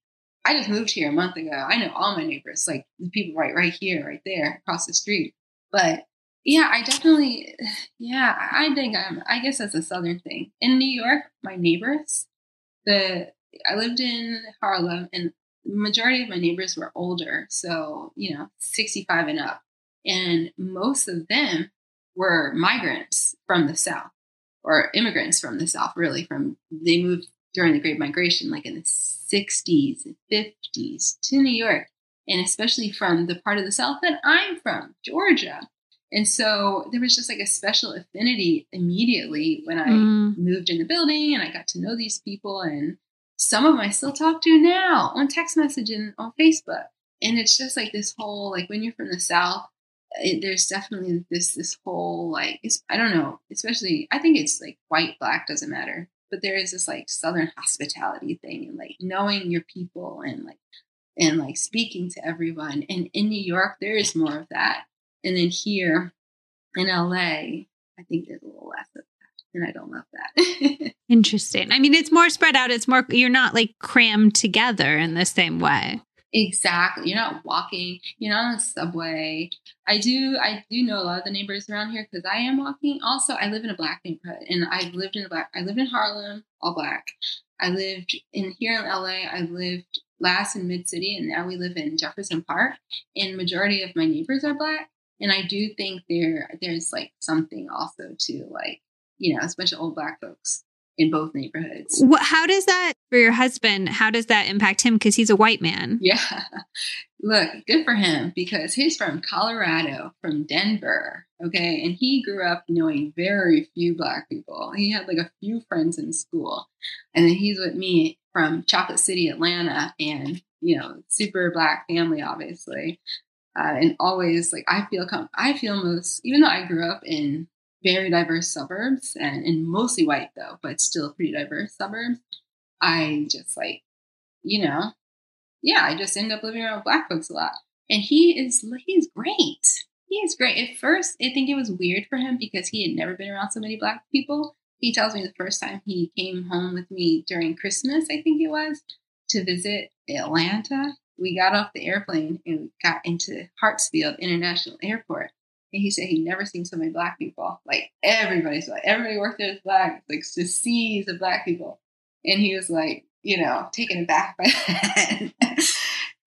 I just moved here a month ago. I know all my neighbors, like the people right right here, right there, across the street. But yeah, I definitely, yeah, I think I'm. I guess that's a southern thing. In New York, my neighbors, the I lived in Harlem, and the majority of my neighbors were older, so you know, 65 and up, and most of them were migrants from the South or immigrants from the South, really. From they moved during the Great Migration, like in the 60s and 50s to New York, and especially from the part of the South that I'm from, Georgia. And so there was just like a special affinity immediately when I mm. moved in the building and I got to know these people. And some of them I still talk to now on text message and on Facebook. And it's just like this whole, like when you're from the South, it, there's definitely this, this whole, like, I don't know, especially, I think it's like white, black, doesn't matter. But there is this like Southern hospitality thing and like knowing your people and like, and like speaking to everyone. And in New York, there is more of that and then here in LA, I think there's a little less of that. And I don't love that. Interesting. I mean, it's more spread out. It's more, you're not like crammed together in the same way. Exactly. You're not walking. You're not on the subway. I do. I do know a lot of the neighbors around here because I am walking. Also, I live in a black neighborhood, and I've lived in a black. I lived in Harlem, all black. I lived in here in LA. I lived last in Mid City, and now we live in Jefferson Park. And majority of my neighbors are black and I do think there there's like something also to like you know, especially old black folks in both neighborhoods. What, how does that for your husband? How does that impact him? Because he's a white man. Yeah, look, good for him because he's from Colorado, from Denver. Okay, and he grew up knowing very few black people. He had like a few friends in school, and then he's with me from Chocolate City, Atlanta, and you know, super black family, obviously uh, and always like I feel com- I feel most even though I grew up in very diverse suburbs and, and mostly white though, but still pretty diverse suburbs. I just like, you know, yeah, I just end up living around black folks a lot. And he is he's great. He is great. At first, I think it was weird for him because he had never been around so many black people. He tells me the first time he came home with me during Christmas, I think it was, to visit Atlanta we got off the airplane and got into Hartsfield International Airport. And he said he'd never seen so many black people. Like everybody's like everybody worked there is black, like just seas of black people. And he was like, you know, taken aback by that.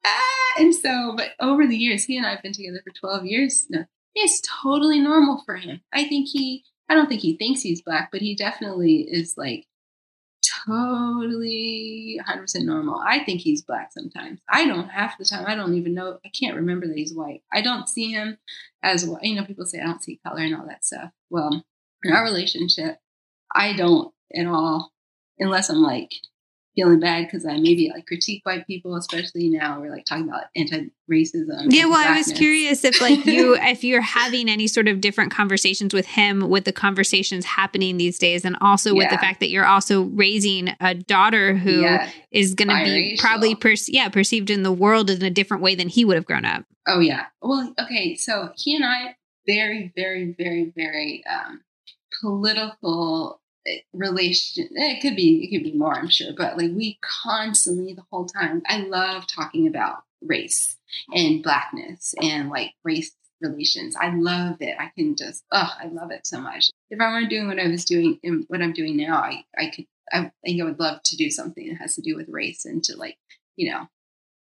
ah, and so, but over the years, he and I have been together for 12 years now. It's totally normal for him. I think he, I don't think he thinks he's black, but he definitely is like totally 100% normal. I think he's black sometimes. I don't half the time. I don't even know. I can't remember that he's white. I don't see him as white. You know, people say I don't see color and all that stuff. Well, in our relationship, I don't at all, unless I'm like feeling bad because I maybe like critique white people, especially now we're like talking about anti-racism. Yeah, well, I was curious if like you if you're having any sort of different conversations with him with the conversations happening these days, and also with yeah. the fact that you're also raising a daughter who yeah. is going to be probably per- yeah perceived in the world in a different way than he would have grown up. Oh yeah. Well, okay, so he and I very, very, very, very um, political relation it could be it could be more i'm sure but like we constantly the whole time i love talking about race and blackness and like race relations. I love it. I can just oh i love it so much. If i weren't doing what i was doing and what i'm doing now i i could i think i would love to do something that has to do with race and to like you know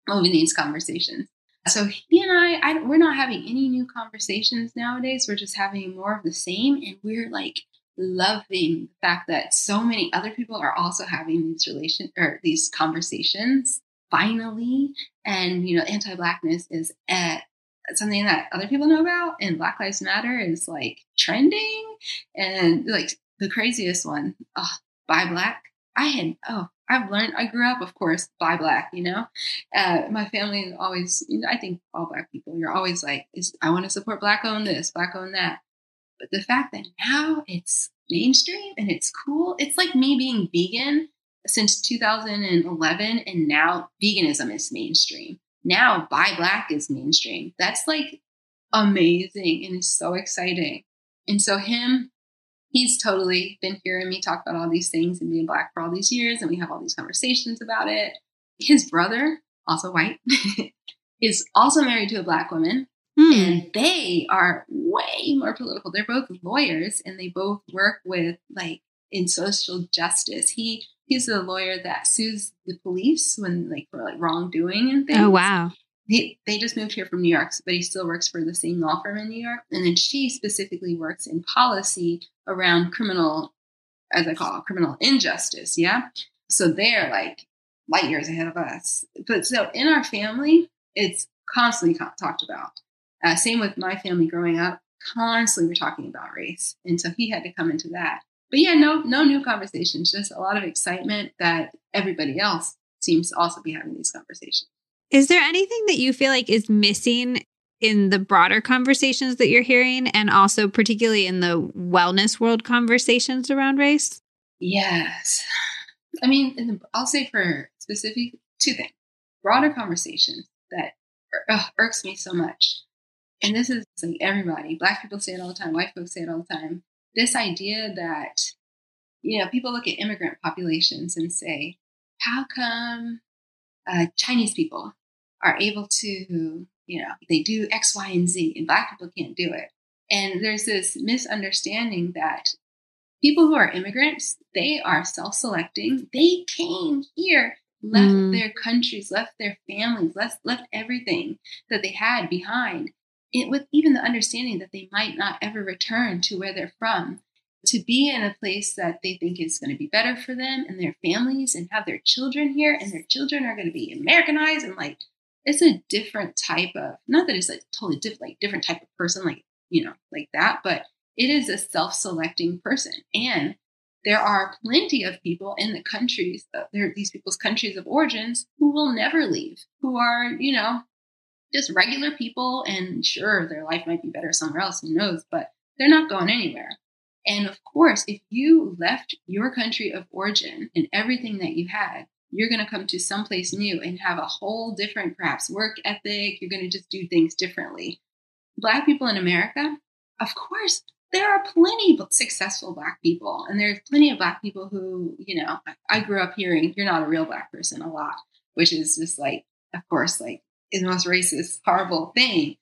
open these conversations. So he and I, I we're not having any new conversations nowadays. We're just having more of the same and we're like loving the fact that so many other people are also having these relation or these conversations finally and you know anti-blackness is at something that other people know about and black lives matter is like trending and like the craziest one oh buy black i had oh I've learned, I grew up, of course, buy black, you know. Uh, my family always, you know, I think all black people, you're always like, I want to support black owned this, black owned that. But the fact that now it's mainstream and it's cool, it's like me being vegan since 2011 and now veganism is mainstream. Now buy black is mainstream. That's like amazing and it's so exciting. And so him, he's totally been hearing me talk about all these things and being black for all these years and we have all these conversations about it. his brother, also white, is also married to a black woman. Hmm. And they are way more political. They're both lawyers and they both work with like in social justice. He he's a lawyer that sues the police when like for like wrongdoing and things. Oh wow. He, they just moved here from New York, but he still works for the same law firm in New York. And then she specifically works in policy around criminal, as I call it, criminal injustice. Yeah. So they're like light years ahead of us. But so in our family, it's constantly talked about. Uh, same with my family growing up, constantly we're talking about race. And so he had to come into that. But yeah, no, no new conversations, just a lot of excitement that everybody else seems to also be having these conversations. Is there anything that you feel like is missing in the broader conversations that you're hearing and also particularly in the wellness world conversations around race? Yes. I mean, the, I'll say for specific two things broader conversations that uh, irks me so much. And this is like everybody, black people say it all the time, white folks say it all the time. This idea that, you know, people look at immigrant populations and say, how come uh, Chinese people are able to, you know, they do X, Y, and Z, and Black people can't do it. And there's this misunderstanding that people who are immigrants, they are self selecting. They came here, left mm. their countries, left their families, left, left everything that they had behind, it, with even the understanding that they might not ever return to where they're from to be in a place that they think is going to be better for them and their families and have their children here and their children are going to be Americanized and like it's a different type of not that it's a totally different like different type of person like you know like that but it is a self-selecting person. And there are plenty of people in the countries uh, there these people's countries of origins who will never leave who are you know just regular people and sure their life might be better somewhere else who knows but they're not going anywhere and of course if you left your country of origin and everything that you had you're going to come to someplace new and have a whole different, perhaps, work ethic. You're going to just do things differently. Black people in America, of course, there are plenty of successful Black people, and there's plenty of Black people who, you know, I grew up hearing you're not a real Black person a lot, which is just like, of course, like is the most racist, horrible thing.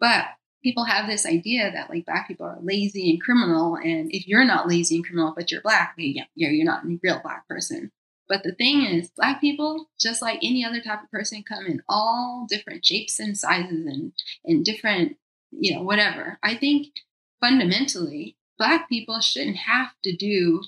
But people have this idea that like black people are lazy and criminal and if you're not lazy and criminal but you're black you're, you're not a real black person but the thing is, Black people, just like any other type of person, come in all different shapes and sizes and, and different, you know, whatever. I think fundamentally, Black people shouldn't have to do,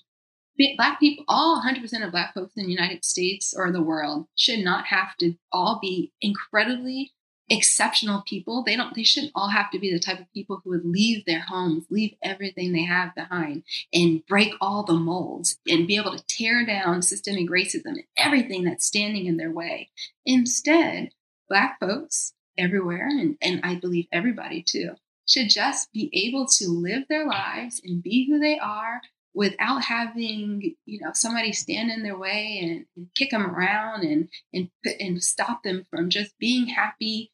Black people, all 100% of Black folks in the United States or the world should not have to all be incredibly exceptional people. They don't they shouldn't all have to be the type of people who would leave their homes, leave everything they have behind and break all the molds and be able to tear down systemic racism and everything that's standing in their way. Instead, black folks everywhere and, and I believe everybody too should just be able to live their lives and be who they are without having you know somebody stand in their way and, and kick them around and and and stop them from just being happy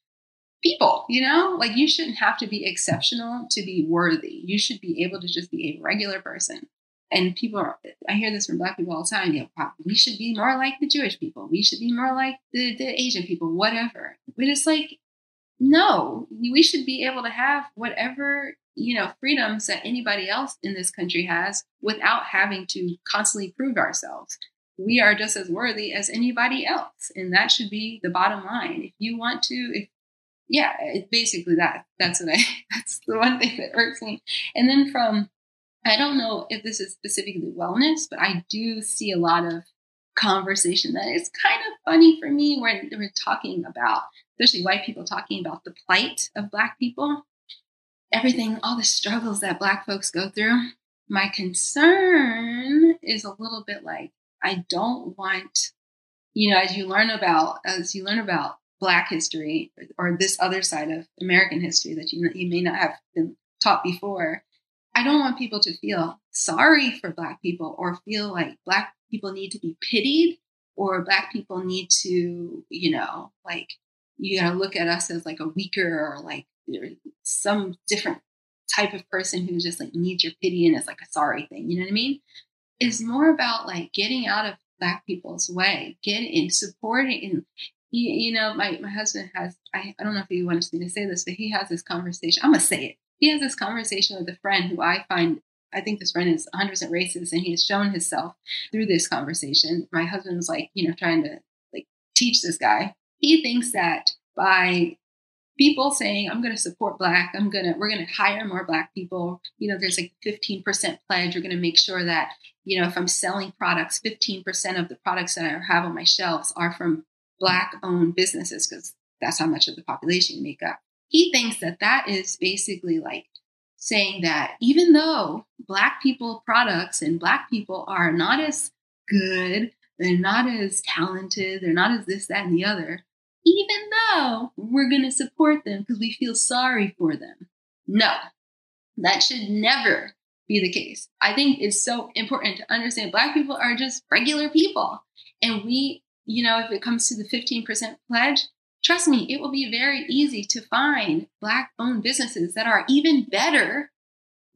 people, you know? Like you shouldn't have to be exceptional to be worthy. You should be able to just be a regular person. And people are, I hear this from black people all the time. You know, we should be more like the Jewish people. We should be more like the, the Asian people, whatever. But it's like, no, we should be able to have whatever, you know, freedoms that anybody else in this country has without having to constantly prove ourselves we are just as worthy as anybody else and that should be the bottom line if you want to if yeah, it's basically that. That's what I, that's the one thing that irks me. And then from, I don't know if this is specifically wellness, but I do see a lot of conversation that is kind of funny for me when we're talking about, especially white people talking about the plight of Black people, everything, all the struggles that Black folks go through. My concern is a little bit like, I don't want, you know, as you learn about, as you learn about Black history or this other side of American history that you, you may not have been taught before. I don't want people to feel sorry for Black people or feel like Black people need to be pitied or Black people need to, you know, like you got to look at us as like a weaker or like some different type of person who just like needs your pity and is like a sorry thing. You know what I mean? It's mm-hmm. more about like getting out of black people's way. Get in supporting and you, you know, my, my husband has I, I don't know if he wants me to say this, but he has this conversation. I'm gonna say it. He has this conversation with a friend who I find I think this friend is 100% racist and he has shown himself through this conversation. My husband's like, you know, trying to like teach this guy. He thinks that by people saying i'm going to support black i'm going to we're going to hire more black people. You know there's like 15% pledge. We're going to make sure that you know if i'm selling products 15% of the products that i have on my shelves are from black owned businesses because that's how much of the population make up. He thinks that that is basically like saying that even though black people products and black people are not as good they're not as talented they're not as this that and the other even though we're going to support them because we feel sorry for them. No, that should never be the case. I think it's so important to understand Black people are just regular people. And we, you know, if it comes to the 15% pledge, trust me, it will be very easy to find Black owned businesses that are even better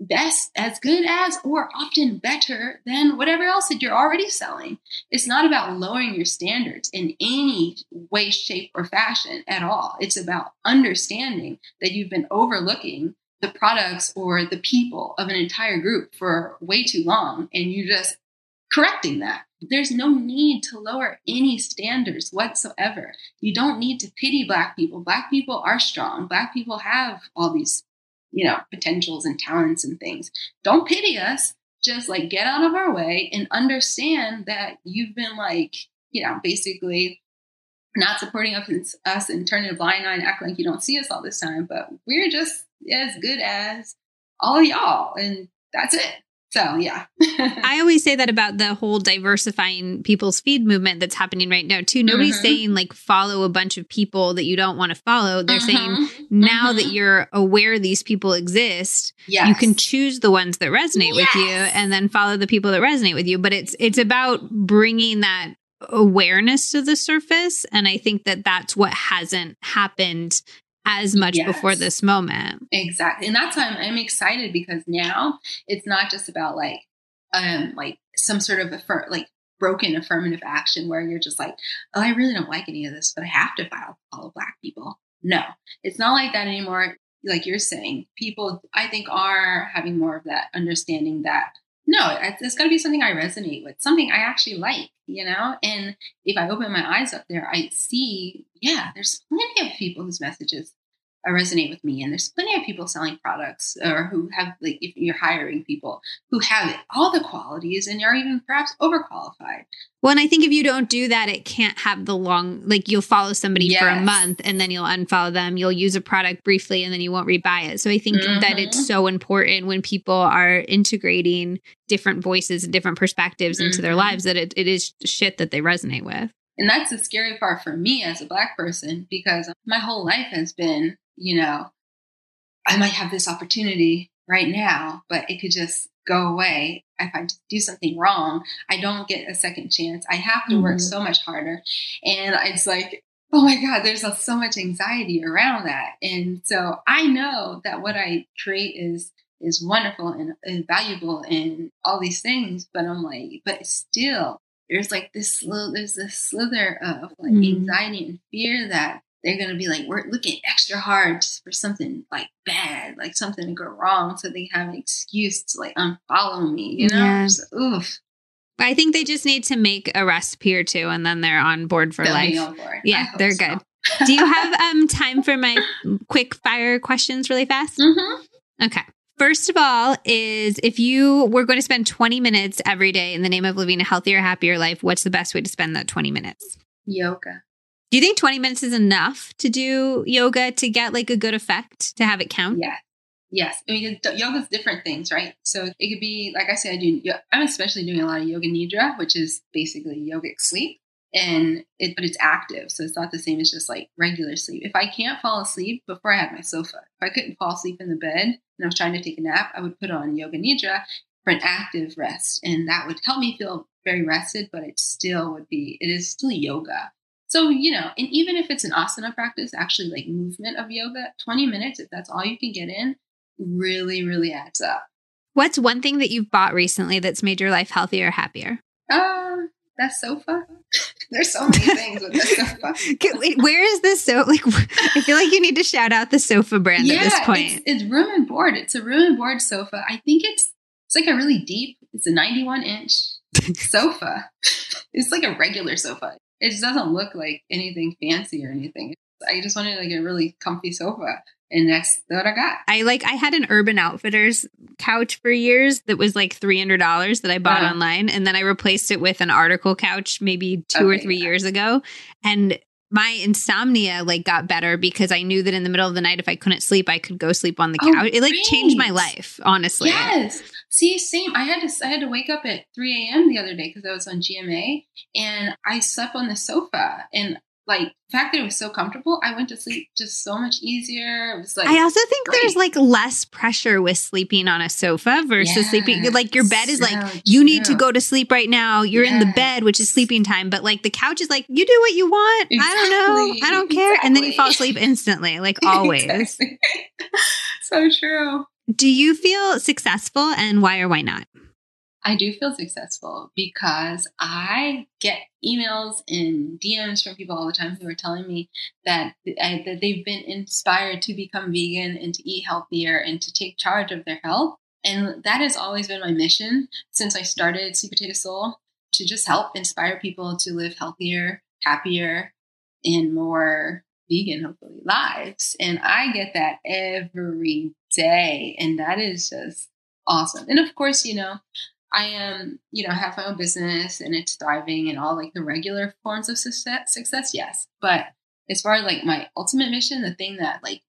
best, as good as, or often better than whatever else that you're already selling. It's not about lowering your standards in any way, shape, or fashion at all. It's about understanding that you've been overlooking the products or the people of an entire group for way too long and you're just correcting that. There's no need to lower any standards whatsoever. You don't need to pity Black people. Black people are strong. Black people have all these you know, potentials and talents and things. Don't pity us. Just like get out of our way and understand that you've been like, you know, basically not supporting us and turning a blind eye and acting like you don't see us all this time. But we're just as good as all y'all. And that's it. So, yeah. I always say that about the whole diversifying people's feed movement that's happening right now, too. Nobody's mm-hmm. saying like follow a bunch of people that you don't want to follow. They're mm-hmm. saying now mm-hmm. that you're aware these people exist, yes. you can choose the ones that resonate yes. with you and then follow the people that resonate with you. But it's it's about bringing that awareness to the surface and i think that that's what hasn't happened as much yes. before this moment. Exactly. And that's why I'm, I'm, excited because now it's not just about like, um, like some sort of affir- like broken affirmative action where you're just like, oh, I really don't like any of this, but I have to follow, follow black people. No, it's not like that anymore. Like you're saying, people, I think, are having more of that understanding that no, it's got to be something I resonate with, something I actually like, you know? And if I open my eyes up there, I see, yeah, there's plenty of people whose messages resonate with me. And there's plenty of people selling products or who have, like, if you're hiring people who have all the qualities and are even perhaps overqualified. Well, and I think if you don't do that, it can't have the long, like, you'll follow somebody yes. for a month and then you'll unfollow them. You'll use a product briefly and then you won't rebuy it. So I think mm-hmm. that it's so important when people are integrating different voices and different perspectives mm-hmm. into their mm-hmm. lives that it, it is shit that they resonate with. And that's the scary part for me as a Black person because my whole life has been you know, I might have this opportunity right now, but it could just go away. If I do something wrong, I don't get a second chance. I have to mm-hmm. work so much harder. And it's like, oh my God, there's so much anxiety around that. And so I know that what I create is is wonderful and, and valuable and all these things, but I'm like, but still, there's like this little, there's this slither of like mm-hmm. anxiety and fear that they're going to be like, we're looking extra hard for something like bad, like something to go wrong. So they have an excuse to like unfollow me, you know? Yeah. Just, oof. I think they just need to make a recipe or two and then they're on board for They'll life. Board. Yeah, they're so. good. Do you have um time for my quick fire questions really fast? Mm-hmm. Okay. First of all, is if you were going to spend 20 minutes every day in the name of living a healthier, happier life, what's the best way to spend that 20 minutes? Yoga. Do you think 20 minutes is enough to do yoga to get like a good effect to have it count? Yeah. Yes. I mean, yoga is different things, right? So it could be, like I said, I do, I'm especially doing a lot of yoga nidra, which is basically yogic sleep. And it, but it's active. So it's not the same as just like regular sleep. If I can't fall asleep before I had my sofa, if I couldn't fall asleep in the bed and I was trying to take a nap, I would put on yoga nidra for an active rest. And that would help me feel very rested, but it still would be, it is still yoga. So, you know, and even if it's an asana practice, actually like movement of yoga, 20 minutes, if that's all you can get in, really, really adds up. What's one thing that you've bought recently that's made your life healthier or happier? Uh, that sofa. There's so many things with the sofa. Where is this so? Like, I feel like you need to shout out the sofa brand yeah, at this point. It's, it's room and board. It's a room and board sofa. I think it's it's like a really deep. It's a 91 inch sofa. It's like a regular sofa. It just doesn't look like anything fancy or anything. I just wanted like a really comfy sofa and that's what I got. I like I had an Urban Outfitters couch for years that was like three hundred dollars that I bought Uh-huh. online, and then I replaced it with an article couch maybe two or three yeah. years ago, and my insomnia like got better because I knew that in the middle of the night if I couldn't sleep, I could go sleep on the Oh, couch. It like changed my life, honestly. Yes. See, same. I had to I had to wake up at 3 a.m. the other day because I was on GMA and I slept on the sofa and like the fact that it was so comfortable, I went to sleep just so much easier. It was like I also think there's like less pressure with sleeping on a sofa versus sleeping. Like your bed is like, so you need to go to sleep right now. You're in the bed, which is sleeping time. But like the couch is like, you do what you want. I don't know. I don't care. And then you fall asleep instantly, like always. Exactly. so true. Do you feel successful and why or why not? I do feel successful because I get emails and DMs from people all the time who are telling me that, uh, that they've been inspired to become vegan and to eat healthier and to take charge of their health. And that has always been my mission since I started Sweet Potato Soul to just help inspire people to live healthier, happier, and more vegan, hopefully, lives. And I get that every day. And that is just awesome. And of course, you know, I am, you know, have my own business and it's thriving and all like the regular forms of success, success, yes. But as far as like my ultimate mission, the thing that like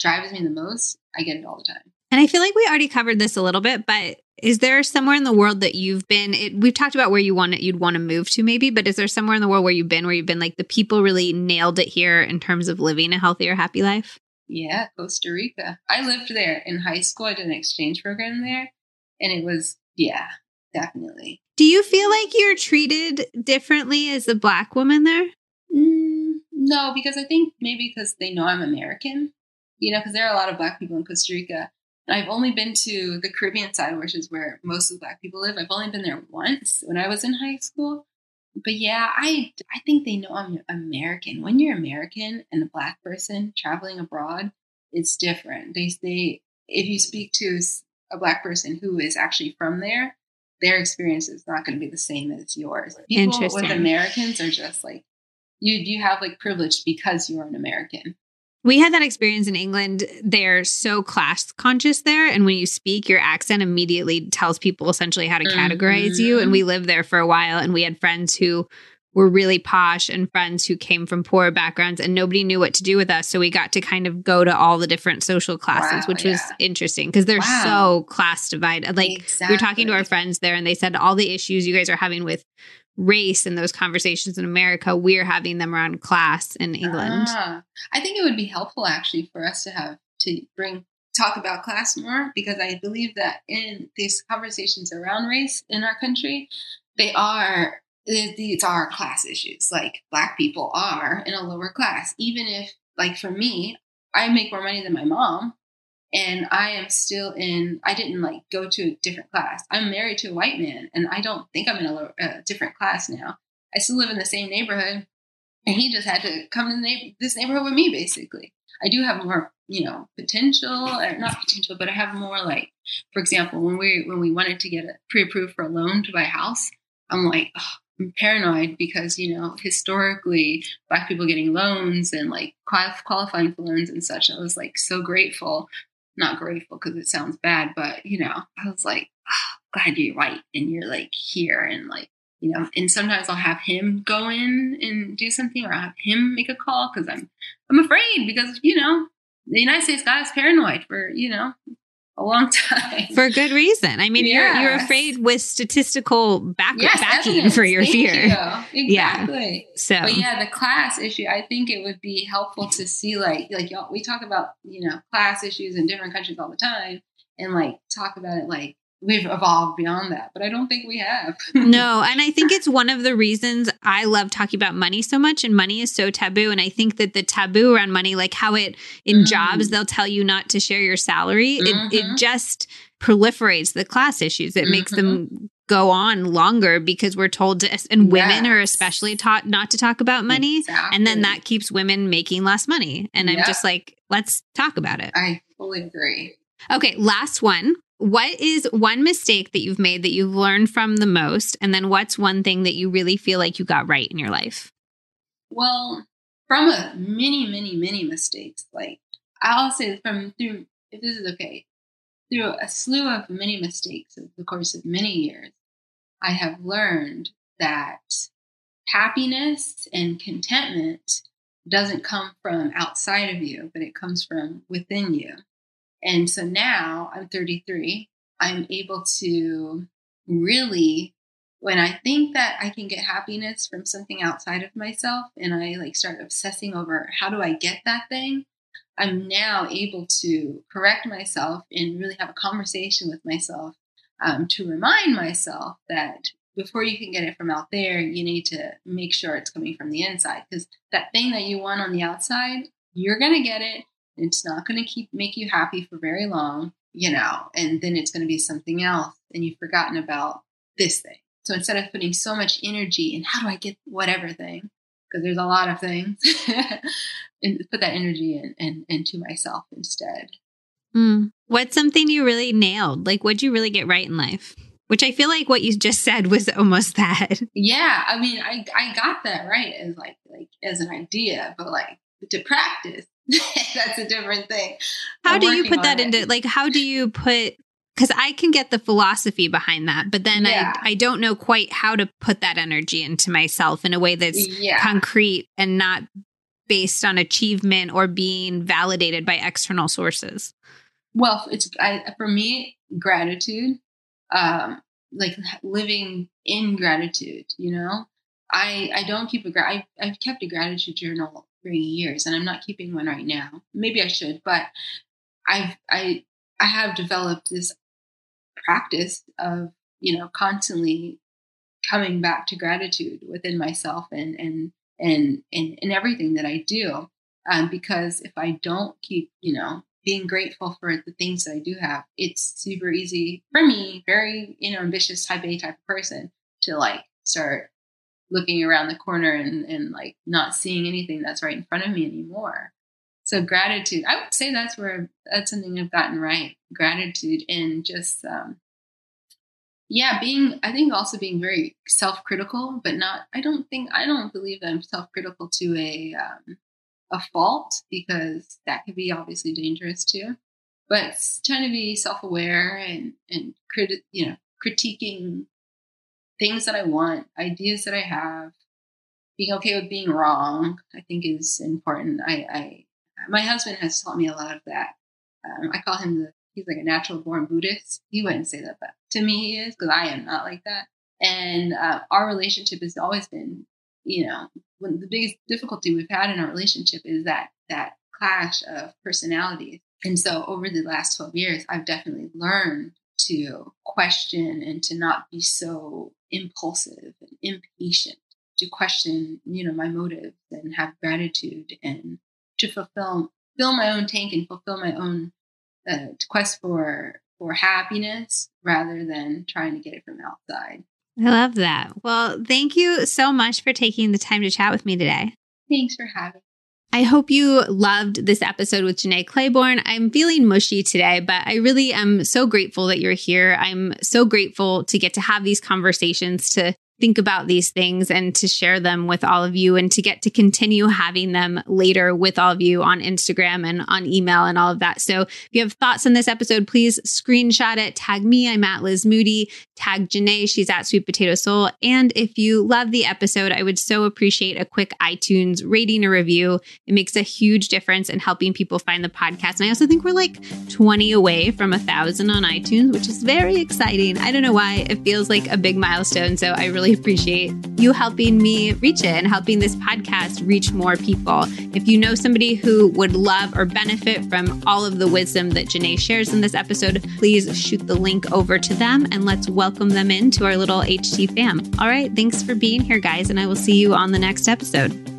drives me the most, I get it all the time. And I feel like we already covered this a little bit, but is there somewhere in the world that you've been? It, we've talked about where you want it, you'd want to move to, maybe, but is there somewhere in the world where you've been where you've been like the people really nailed it here in terms of living a healthier, happy life? Yeah, Costa Rica. I lived there in high school. I did an exchange program there and it was, yeah, definitely. Do you feel like you're treated differently as a black woman there? Mm, no, because I think maybe because they know I'm American, you know, because there are a lot of black people in Costa Rica. And I've only been to the Caribbean side, which is where most of the black people live. I've only been there once when I was in high school. But yeah, I I think they know I'm American. When you're American and a black person traveling abroad, it's different. They they if you speak to a black person who is actually from there, their experience is not going to be the same as yours. People with Americans are just like you you have like privilege because you're an American. We had that experience in England. They're so class conscious there. And when you speak, your accent immediately tells people essentially how to categorize you. And mm-hmm. we lived there for a while and we had friends who were really posh and friends who came from poor backgrounds and nobody knew what to do with us. So we got to kind of go to all the different social classes, Wow, which was interesting because they're Wow. so class divided. Like we were talking to our friends there and they said all the issues you guys are having with race and those conversations in America, we're having them around class in England. Ah, I think it would be helpful actually for us to have to bring talk about class more because I believe that in these conversations around race in our country, they are these are class issues. Like black people are in a lower class, even if like for me, I make more money than my mom. And I am still in. I didn't like go to a different class. I'm married to a white man, and I don't think I'm in a, low, a different class now. I still live in the same neighborhood, and he just had to come to the neigh- this neighborhood with me basically i do have more you know potential or not potential but i have more like for example when we when we wanted to get a pre-approved for a loan to buy a house i'm like i'm paranoid because you know historically black people getting loans and like qualifying for loans and such i was like so grateful. Not grateful because it sounds bad but you know i was like oh, glad you're white and you're like here and like you know and sometimes i'll have him go in and do something or i'll have him make a call because i'm i'm afraid because you know the united states guy is paranoid for you know a long time For good reason. I mean, you're you're afraid with statistical back Yes, backing evidence. for your Thank fear. you. Yeah. exactly So but yeah the class issue i think it would be helpful to see like like y'all we talk about you know class issues in different countries all the time and like talk about it like we've evolved beyond that but i don't think we have no, and I think it's one of the reasons I love talking about money so much and money is so taboo and I think that the taboo around money like how it in Mm. jobs they'll tell you not to share your salary, it Mhm. it just proliferates the class issues. It makes them go on longer because we're told to, and women Yes. are especially taught not to talk about money. And then that keeps women making less money. And I'm just like, let's talk about it. I fully agree. Okay, last one. What is one mistake that you've made that you've learned from the most? And then what's one thing that you really feel like you got right in your life? Well, from a many, many, many mistakes, like I'll say from through, if this is okay, through a slew of many mistakes over the course of many years, I have learned that happiness and contentment doesn't come from outside of you, but it comes from within you. And so now I'm 33, I'm able to really when I think that I can get happiness from something outside of myself and I like start obsessing over how do I get that thing, I'm now able to correct myself and really have a conversation with myself um, to remind myself that before you can get it from out there, you need to make sure it's coming from the inside because that thing that you want on the outside, you're going to get it. It's not going to keep make you happy for very long, you know, and then it's going to be something else and you've forgotten about this thing. So instead of putting so much energy in how do I get whatever thing, because there's a lot of things, and put that energy in, in into myself instead. Hmm. What's something you really nailed? Like, what'd you really get right in life? Which I feel like what you just said was almost that. Yeah, I mean, I I got that right as like like as an idea, but like to practice, that's a different thing. How I'm do you put that it. into, like, how do you put, because I can get the philosophy behind that, but then Yeah. I, I don't know quite how to put that energy into myself in a way that's Yeah, concrete and not based on achievement or being validated by external sources. well, it's I, for me gratitude, um, like living in gratitude. You know, I I don't keep a gra- I, I've kept a gratitude journal for years, and I'm not keeping one right now. Maybe I should, but I've I I have developed this practice of you know constantly coming back to gratitude within myself and and and and, and everything that I do. Um, because if I don't keep you know being grateful for the things that I do have, it's super easy for me, very you know ambitious type A type of person to like start looking around the corner and, and like not seeing anything that's right in front of me anymore. So gratitude, I would say that's where that's something I've gotten right. Gratitude and just um yeah, being I think also being very self-critical, but not I don't think I don't believe that I'm self-critical to a um a fault because that could be obviously dangerous too. But trying to be self-aware and and criti- you know, critiquing things that I want, ideas that I have, being okay with being wrong, I think is important. I, I my husband has taught me a lot of that. Um, I call him the he's like a natural born Buddhist. He wouldn't say that, but to me he is because I am not like that. And uh, our relationship has always been, you know, when the biggest difficulty we've had in our relationship is that that clash of personalities. And so over the last 12 years, I've definitely learned to question and to not be so impulsive and impatient, to question, you know, my motives and have gratitude and to fulfill fill my own tank and fulfill my own uh, quest for for happiness rather than trying to get it from outside. I love that. Well, thank you so much for taking the time to chat with me today. Thanks for having. I hope you loved this episode with Jenné Claiborne. I'm feeling mushy today, but I really am so grateful that you're here. I'm so grateful to get to have these conversations, to think about these things and to share them with all of you and to get to continue having them later with all of you on Instagram and on email and all of that. So if you have thoughts on this episode, please screenshot it, tag me. I'm at Liz Moody, tag Jenné. She's at Sweet Potato Soul. And if you love the episode, I would so appreciate a quick iTunes rating or review. It makes a huge difference in helping people find the podcast. And I also think we're like 20 away from a thousand on iTunes, which is very exciting. I don't know why it feels like a big milestone. So I really appreciate you helping me reach it and helping this podcast reach more people. If you know somebody who would love or benefit from all of the wisdom that Jenné shares in this episode, please shoot the link over to them and let's welcome them into our little HT fam. All right. Thanks for being here, guys. And I will see you on the next episode.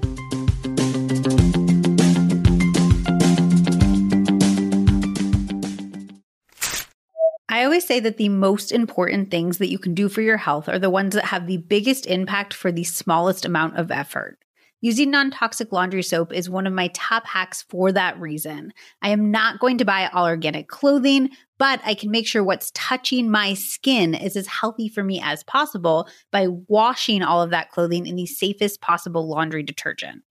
I always say that the most important things that you can do for your health are the ones that have the biggest impact for the smallest amount of effort. Using non toxic laundry soap is one of my top hacks for that reason. I am not going to buy all organic clothing, but I can make sure what's touching my skin is as healthy for me as possible by washing all of that clothing in the safest possible laundry detergent.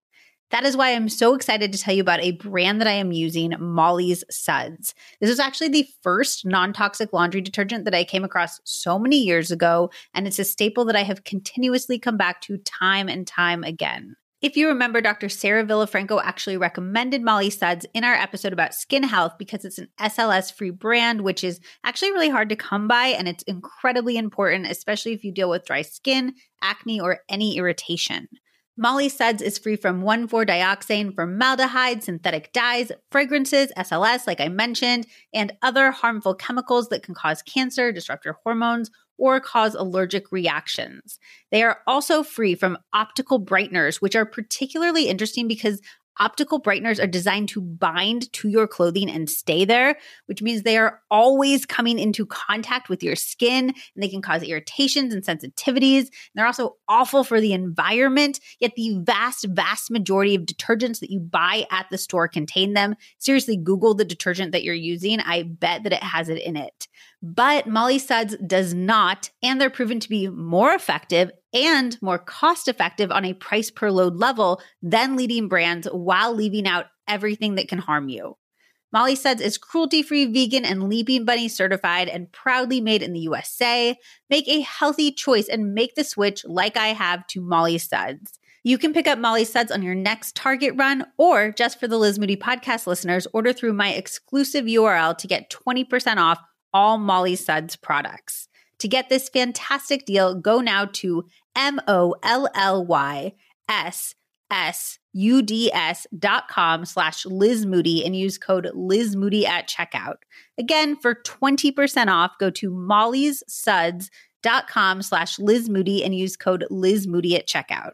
That is why I'm so excited to tell you about a brand that I am using, Molly's Suds. This is actually the first non toxic laundry detergent that I came across so many years ago, and it's a staple that I have continuously come back to time and time again. If you remember, Dr. Sarah Villafranco actually recommended Molly Suds in our episode about skin health because it's an SLS free brand, which is actually really hard to come by and it's incredibly important, especially if you deal with dry skin, acne, or any irritation. Molly Suds is free from 1,4-dioxane, formaldehyde, synthetic dyes, fragrances, SLS, like I mentioned, and other harmful chemicals that can cause cancer, disrupt your hormones, or cause allergic reactions. They are also free from optical brighteners, which are particularly interesting because Optical brighteners are designed to bind to your clothing and stay there, which means they are always coming into contact with your skin and they can cause irritations and sensitivities. And they're also awful for the environment, yet the vast, vast majority of detergents that you buy at the store contain them. Seriously, Google the detergent that you're using. I bet that it has it in it. But Molly Suds does not, and they're proven to be more effective and more cost effective on a price per load level than leading brands while leaving out everything that can harm you. Molly Suds is cruelty free, vegan, and Leaping Bunny certified and proudly made in the USA. Make a healthy choice and make the switch like I have to Molly Suds. You can pick up Molly Suds on your next Target run, or just for the Liz Moody podcast listeners, order through my exclusive URL to get 20% off all Molly Suds products. To get this fantastic deal, go now to M O L L Y S S U D S dot com slash Liz Moody and use code Liz Moody at checkout. Again, for 20% off, go to Molly's Suds dot com slash Liz Moody and use code Liz Moody at checkout.